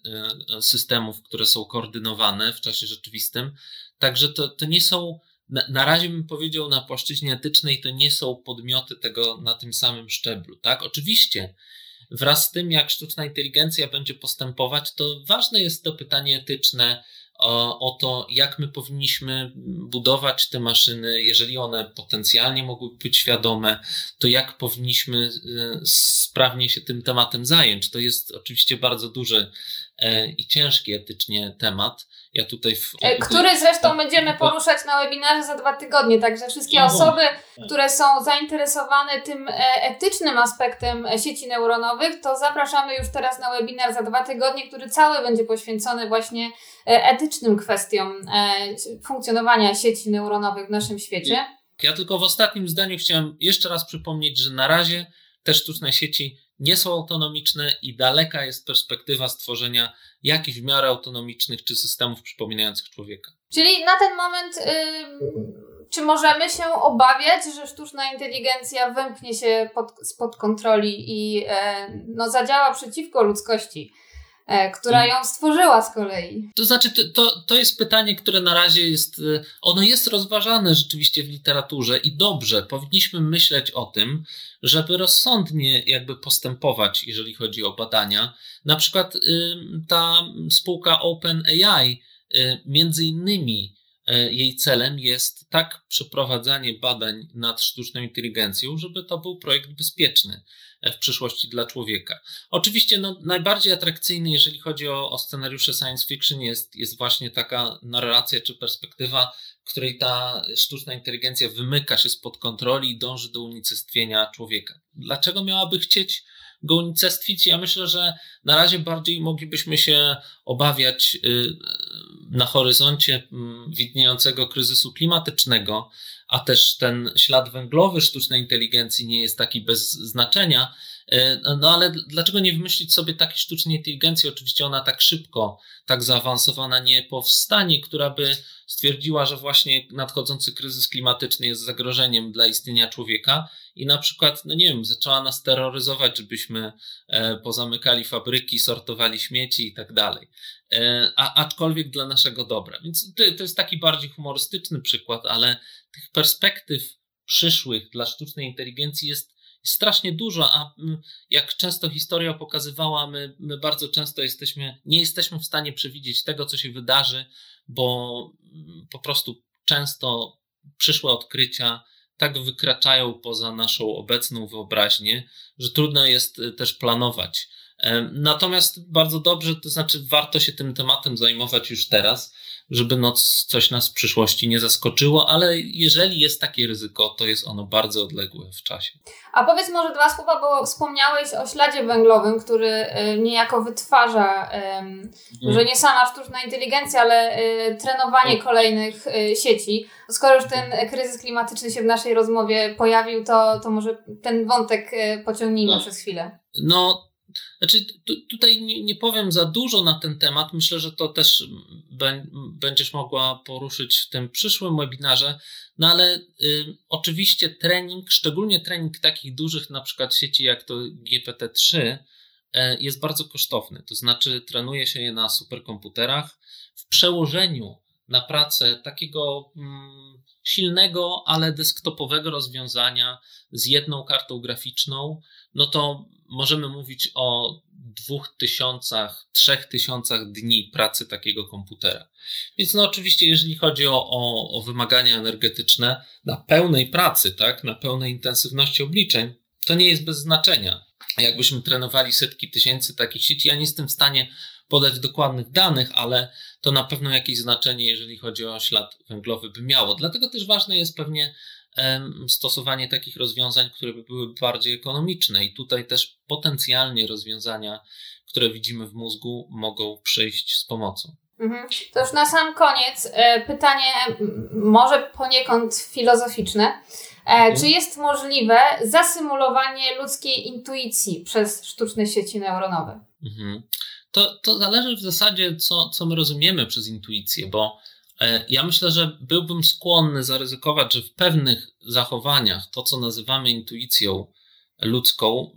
e, systemów, które są koordynowane w czasie rzeczywistym. Także to, to nie są, na, na razie bym powiedział, na płaszczyźnie etycznej to nie są podmioty tego na tym samym szczeblu. Tak, oczywiście. Wraz z tym, jak sztuczna inteligencja będzie postępować, to ważne jest to pytanie etyczne, o, o to, jak my powinniśmy budować te maszyny, jeżeli one potencjalnie mogły być świadome, to jak powinniśmy y, sprawnie się tym tematem zająć. To jest oczywiście bardzo duży i ciężki etycznie temat. Ja tutaj w... E, który zresztą będziemy poruszać na webinarze za dwa tygodnie, także wszystkie osoby, które są zainteresowane tym e, etycznym aspektem sieci neuronowych, to zapraszamy już teraz na webinar za dwa tygodnie, który cały będzie poświęcony właśnie e, etycznym kwestiom funkcjonowania sieci neuronowych w naszym świecie. Ja tylko w ostatnim zdaniu chciałem jeszcze raz przypomnieć, że na razie te sztuczne sieci nie są autonomiczne i daleka jest perspektywa stworzenia jakichś w miarę autonomicznych czy systemów przypominających człowieka. Czyli na ten moment, yy, czy możemy się obawiać, że sztuczna inteligencja wymknie się pod, spod kontroli i yy, no, zadziała przeciwko ludzkości? E, która ją stworzyła z kolei. To znaczy, to, to jest pytanie, które na razie jest, e, ono jest rozważane rzeczywiście w literaturze i dobrze, powinniśmy myśleć o tym, żeby rozsądnie jakby postępować, jeżeli chodzi o badania. Na przykład ta spółka OpenAI między innymi e, jej celem jest tak przeprowadzanie badań nad sztuczną inteligencją, żeby to był projekt bezpieczny w przyszłości dla człowieka. Oczywiście no, najbardziej atrakcyjny, jeżeli chodzi o, o scenariusze science fiction, jest, jest właśnie taka narracja czy perspektywa, w której ta sztuczna inteligencja wymyka się spod kontroli i dąży do unicestwienia człowieka. Dlaczego miałaby chcieć go unicestwić? Ja myślę, że na razie bardziej moglibyśmy się obawiać y, na horyzoncie mm, widniejącego kryzysu klimatycznego, a też ten ślad węglowy sztucznej inteligencji nie jest taki bez znaczenia. E, no ale dlaczego nie wymyślić sobie takiej sztucznej inteligencji? Oczywiście ona tak szybko, tak zaawansowana nie powstanie, która by stwierdziła, że właśnie nadchodzący kryzys klimatyczny jest zagrożeniem dla istnienia człowieka i na przykład, no nie wiem, zaczęła nas terroryzować, żebyśmy e, pozamykali fabryki, sortowali śmieci i tak dalej. E, a, aczkolwiek dla naszego dobra. Więc to, to jest taki bardziej humorystyczny przykład, ale tych perspektyw przyszłych dla sztucznej inteligencji jest strasznie dużo, a mm, jak często historia pokazywała, my, my bardzo często jesteśmy, nie jesteśmy w stanie przewidzieć tego, co się wydarzy, bo mm, po prostu często przyszłe odkrycia tak wykraczają poza naszą obecną wyobraźnię, że trudno jest y, też planować. Natomiast bardzo dobrze, to znaczy warto się tym tematem zajmować już teraz, żeby noc coś nas w przyszłości nie zaskoczyło, ale jeżeli jest takie ryzyko, to jest ono bardzo odległe w czasie. A powiedz może dwa słowa, bo wspomniałeś o śladzie węglowym, który e, niejako wytwarza, um, że nie sama sztuczna inteligencja, ale y, trenowanie kolejnych y, sieci. Skoro już ten kryzys klimatyczny się w naszej rozmowie pojawił, to, to może ten wątek y, pociągnijmy no. przez chwilę. No, znaczy, tu, tutaj nie, nie, powiem za dużo na ten temat. Myślę, że to też będziesz mogła poruszyć w tym przyszłym webinarze. No ale y, oczywiście trening, szczególnie trening takich dużych, na przykład sieci jak to GPT-3, y, jest bardzo kosztowny. To znaczy, trenuje się je na superkomputerach. W przełożeniu na pracę takiego mm, silnego, ale desktopowego rozwiązania z jedną kartą graficzną, no to możemy mówić o dwóch tysiącach, trzech tysiącach dni pracy takiego komputera. Więc no oczywiście, jeżeli chodzi o, o, o wymagania energetyczne na pełnej pracy, tak, na pełnej intensywności obliczeń, to nie jest bez znaczenia. Jakbyśmy trenowali setki tysięcy takich sieci, ja nie jestem w stanie podać dokładnych danych, ale to na pewno jakieś znaczenie, jeżeli chodzi o ślad węglowy, by miało. Dlatego też ważne jest pewnie stosowanie takich rozwiązań, które by były bardziej ekonomiczne. I tutaj też potencjalnie rozwiązania, które widzimy w mózgu, mogą przyjść z pomocą. Mhm. To już na sam koniec e, pytanie, może poniekąd filozoficzne. E, mhm. Czy jest możliwe zasymulowanie ludzkiej intuicji przez sztuczne sieci neuronowe? Mhm. To, to zależy w zasadzie, co, co my rozumiemy przez intuicję, bo E, ja myślę, że byłbym skłonny zaryzykować, że w pewnych zachowaniach to, co nazywamy intuicją ludzką,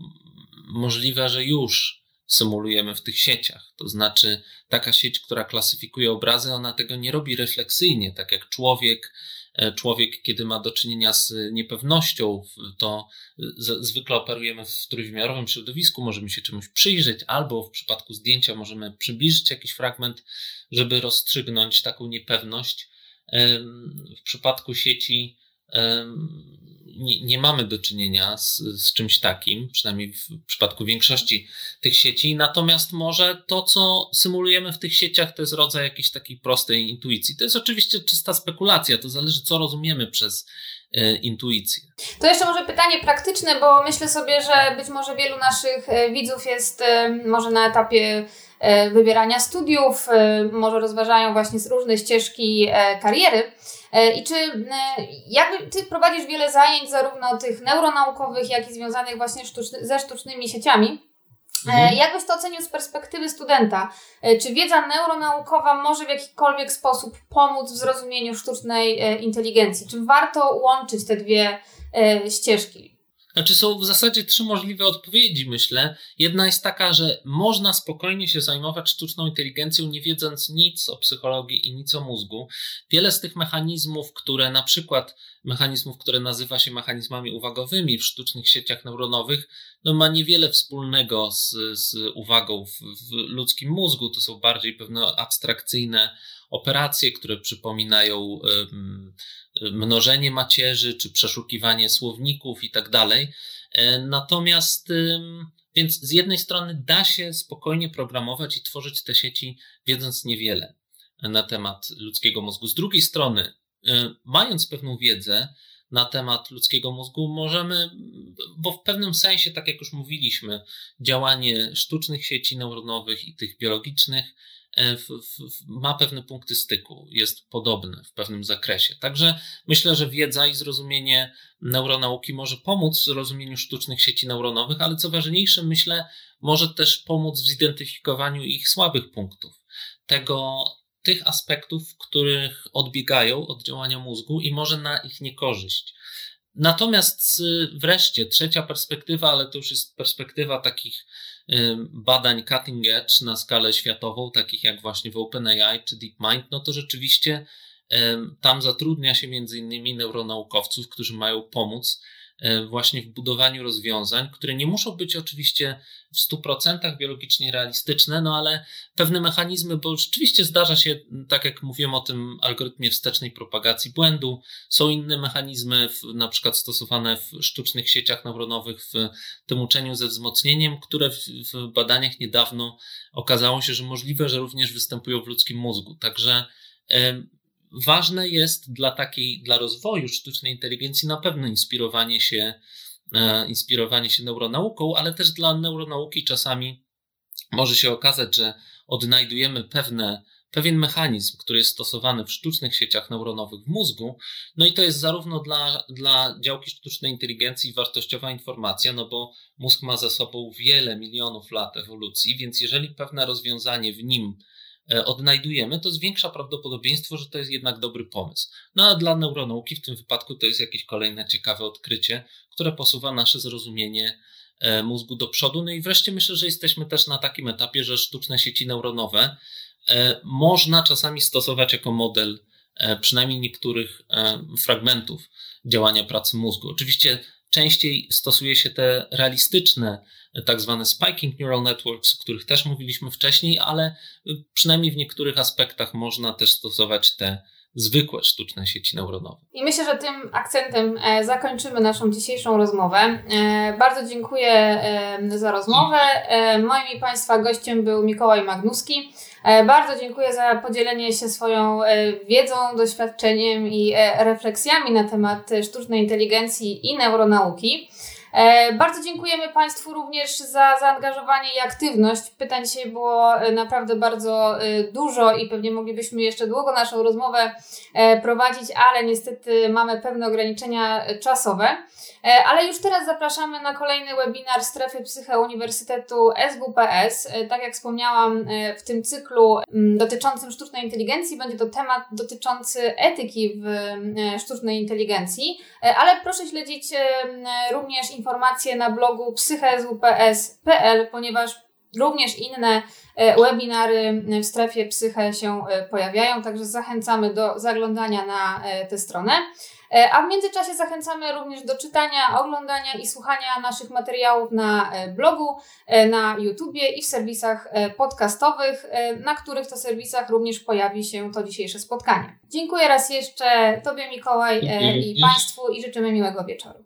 możliwe, że już symulujemy w tych sieciach. To znaczy, taka sieć, która klasyfikuje obrazy, ona tego nie robi refleksyjnie, tak jak człowiek człowiek, kiedy ma do czynienia z niepewnością, to zwykle operujemy w trójwymiarowym środowisku, możemy się czemuś przyjrzeć, albo w przypadku zdjęcia możemy przybliżyć jakiś fragment, żeby rozstrzygnąć taką niepewność. W przypadku sieci nie, nie mamy do czynienia z, z, czymś takim, przynajmniej w przypadku większości tych sieci. Natomiast może to, co symulujemy w tych sieciach, to jest rodzaj jakiejś takiej prostej intuicji. To jest oczywiście czysta spekulacja, to zależy, co rozumiemy przez intuicję. To jeszcze może pytanie praktyczne, bo myślę sobie, że być może wielu naszych e, widzów jest e, może na etapie e, wybierania studiów, e, może rozważają właśnie różne ścieżki e, kariery. E, I czy e, jakby ty prowadzisz wiele zajęć, zarówno tych neuronaukowych, jak i związanych właśnie sztuczny, ze sztucznymi sieciami? E, mhm. Jak byś to ocenił z perspektywy studenta? Czy wiedza neuronaukowa może w jakikolwiek sposób pomóc w zrozumieniu sztucznej inteligencji? Czy warto łączyć te dwie ścieżki? Znaczy są w zasadzie trzy możliwe odpowiedzi, myślę. Jedna jest taka, że można spokojnie się zajmować sztuczną inteligencją, nie wiedząc nic o psychologii i nic o mózgu. Wiele z tych mechanizmów, które na przykład mechanizmów, które nazywa się mechanizmami uwagowymi w sztucznych sieciach neuronowych, no ma niewiele wspólnego z, z uwagą w, w ludzkim mózgu. To są bardziej pewne abstrakcyjne operacje, które przypominają mnożenie macierzy, czy przeszukiwanie słowników i tak dalej. E, natomiast, więc z jednej strony da się spokojnie programować i tworzyć te sieci, wiedząc niewiele na temat ludzkiego mózgu. Z drugiej strony, e, mając pewną wiedzę na temat ludzkiego mózgu, możemy, bo w pewnym sensie, tak jak już mówiliśmy, działanie sztucznych sieci neuronowych i tych biologicznych ma pewne punkty styku, jest podobne w pewnym zakresie. Także myślę, że wiedza i zrozumienie neuronauki może pomóc w zrozumieniu sztucznych sieci neuronowych, ale co ważniejsze, myślę, może też pomóc w zidentyfikowaniu ich słabych punktów. Tego, tych aspektów, których odbiegają od działania mózgu i może na ich niekorzyść. Natomiast wreszcie trzecia perspektywa, ale to już jest perspektywa takich badań cutting edge na skalę światową, takich jak właśnie w OpenAI czy DeepMind, no to rzeczywiście Tam zatrudnia się między innymi neuronaukowców, którzy mają pomóc właśnie w budowaniu rozwiązań, które nie muszą być oczywiście w 100% biologicznie realistyczne, no ale pewne mechanizmy, bo rzeczywiście zdarza się, tak jak mówiłem o tym algorytmie wstecznej propagacji błędu, są inne mechanizmy, w, na przykład stosowane w sztucznych sieciach neuronowych, w tym uczeniu ze wzmocnieniem, które w, w badaniach niedawno okazało się, że możliwe, że również występują w ludzkim mózgu. Także ważne jest dla takiej, dla rozwoju sztucznej inteligencji na pewno inspirowanie się, e, inspirowanie się neuronauką, ale też dla neuronauki czasami może się okazać, że odnajdujemy pewne, pewien mechanizm, który jest stosowany w sztucznych sieciach neuronowych w mózgu. No i to jest zarówno dla, dla działki sztucznej inteligencji wartościowa informacja, no bo mózg ma za sobą wiele milionów lat ewolucji, więc jeżeli pewne rozwiązanie w nim odnajdujemy, to zwiększa prawdopodobieństwo, że to jest jednak dobry pomysł. No a dla neuronauki w tym wypadku to jest jakieś kolejne ciekawe odkrycie, które posuwa nasze zrozumienie e, mózgu do przodu. No i wreszcie myślę, że jesteśmy też na takim etapie, że sztuczne sieci neuronowe e, można czasami stosować jako model przynajmniej niektórych fragmentów działania pracy mózgu. Oczywiście częściej stosuje się te realistyczne tak zwane spiking neural networks, o których też mówiliśmy wcześniej, ale przynajmniej w niektórych aspektach można też stosować te zwykłe sztuczne sieci neuronowe. I myślę, że tym akcentem e, zakończymy naszą dzisiejszą rozmowę. E, bardzo dziękuję e, za rozmowę. Moim i Państwa gościem był Mikołaj Magnuski. Bardzo dziękuję za podzielenie się swoją wiedzą, doświadczeniem i refleksjami na temat sztucznej inteligencji i neuronauki. E, bardzo dziękujemy Państwu również za zaangażowanie i aktywność. Pytań dzisiaj było e, naprawdę bardzo e, dużo i pewnie moglibyśmy jeszcze długo naszą rozmowę prowadzić, ale niestety mamy pewne ograniczenia czasowe. Ale już teraz zapraszamy na kolejny webinar Strefy Psyche Uniwersytetu SWPS. Tak jak wspomniałam, w tym cyklu dotyczącym sztucznej inteligencji będzie to temat dotyczący etyki w sztucznej inteligencji, ale proszę śledzić również informacje na blogu psychezwps.pl, ponieważ również inne e, webinary w strefie psyche się e, pojawiają, także zachęcamy do zaglądania na e, tę stronę. A w międzyczasie zachęcamy również do czytania, oglądania i słuchania naszych materiałów na blogu, na YouTubie i w serwisach podcastowych, na których to serwisach również pojawi się to dzisiejsze spotkanie. Dziękuję raz jeszcze Tobie, Mikołaj, i Państwu i życzymy miłego wieczoru.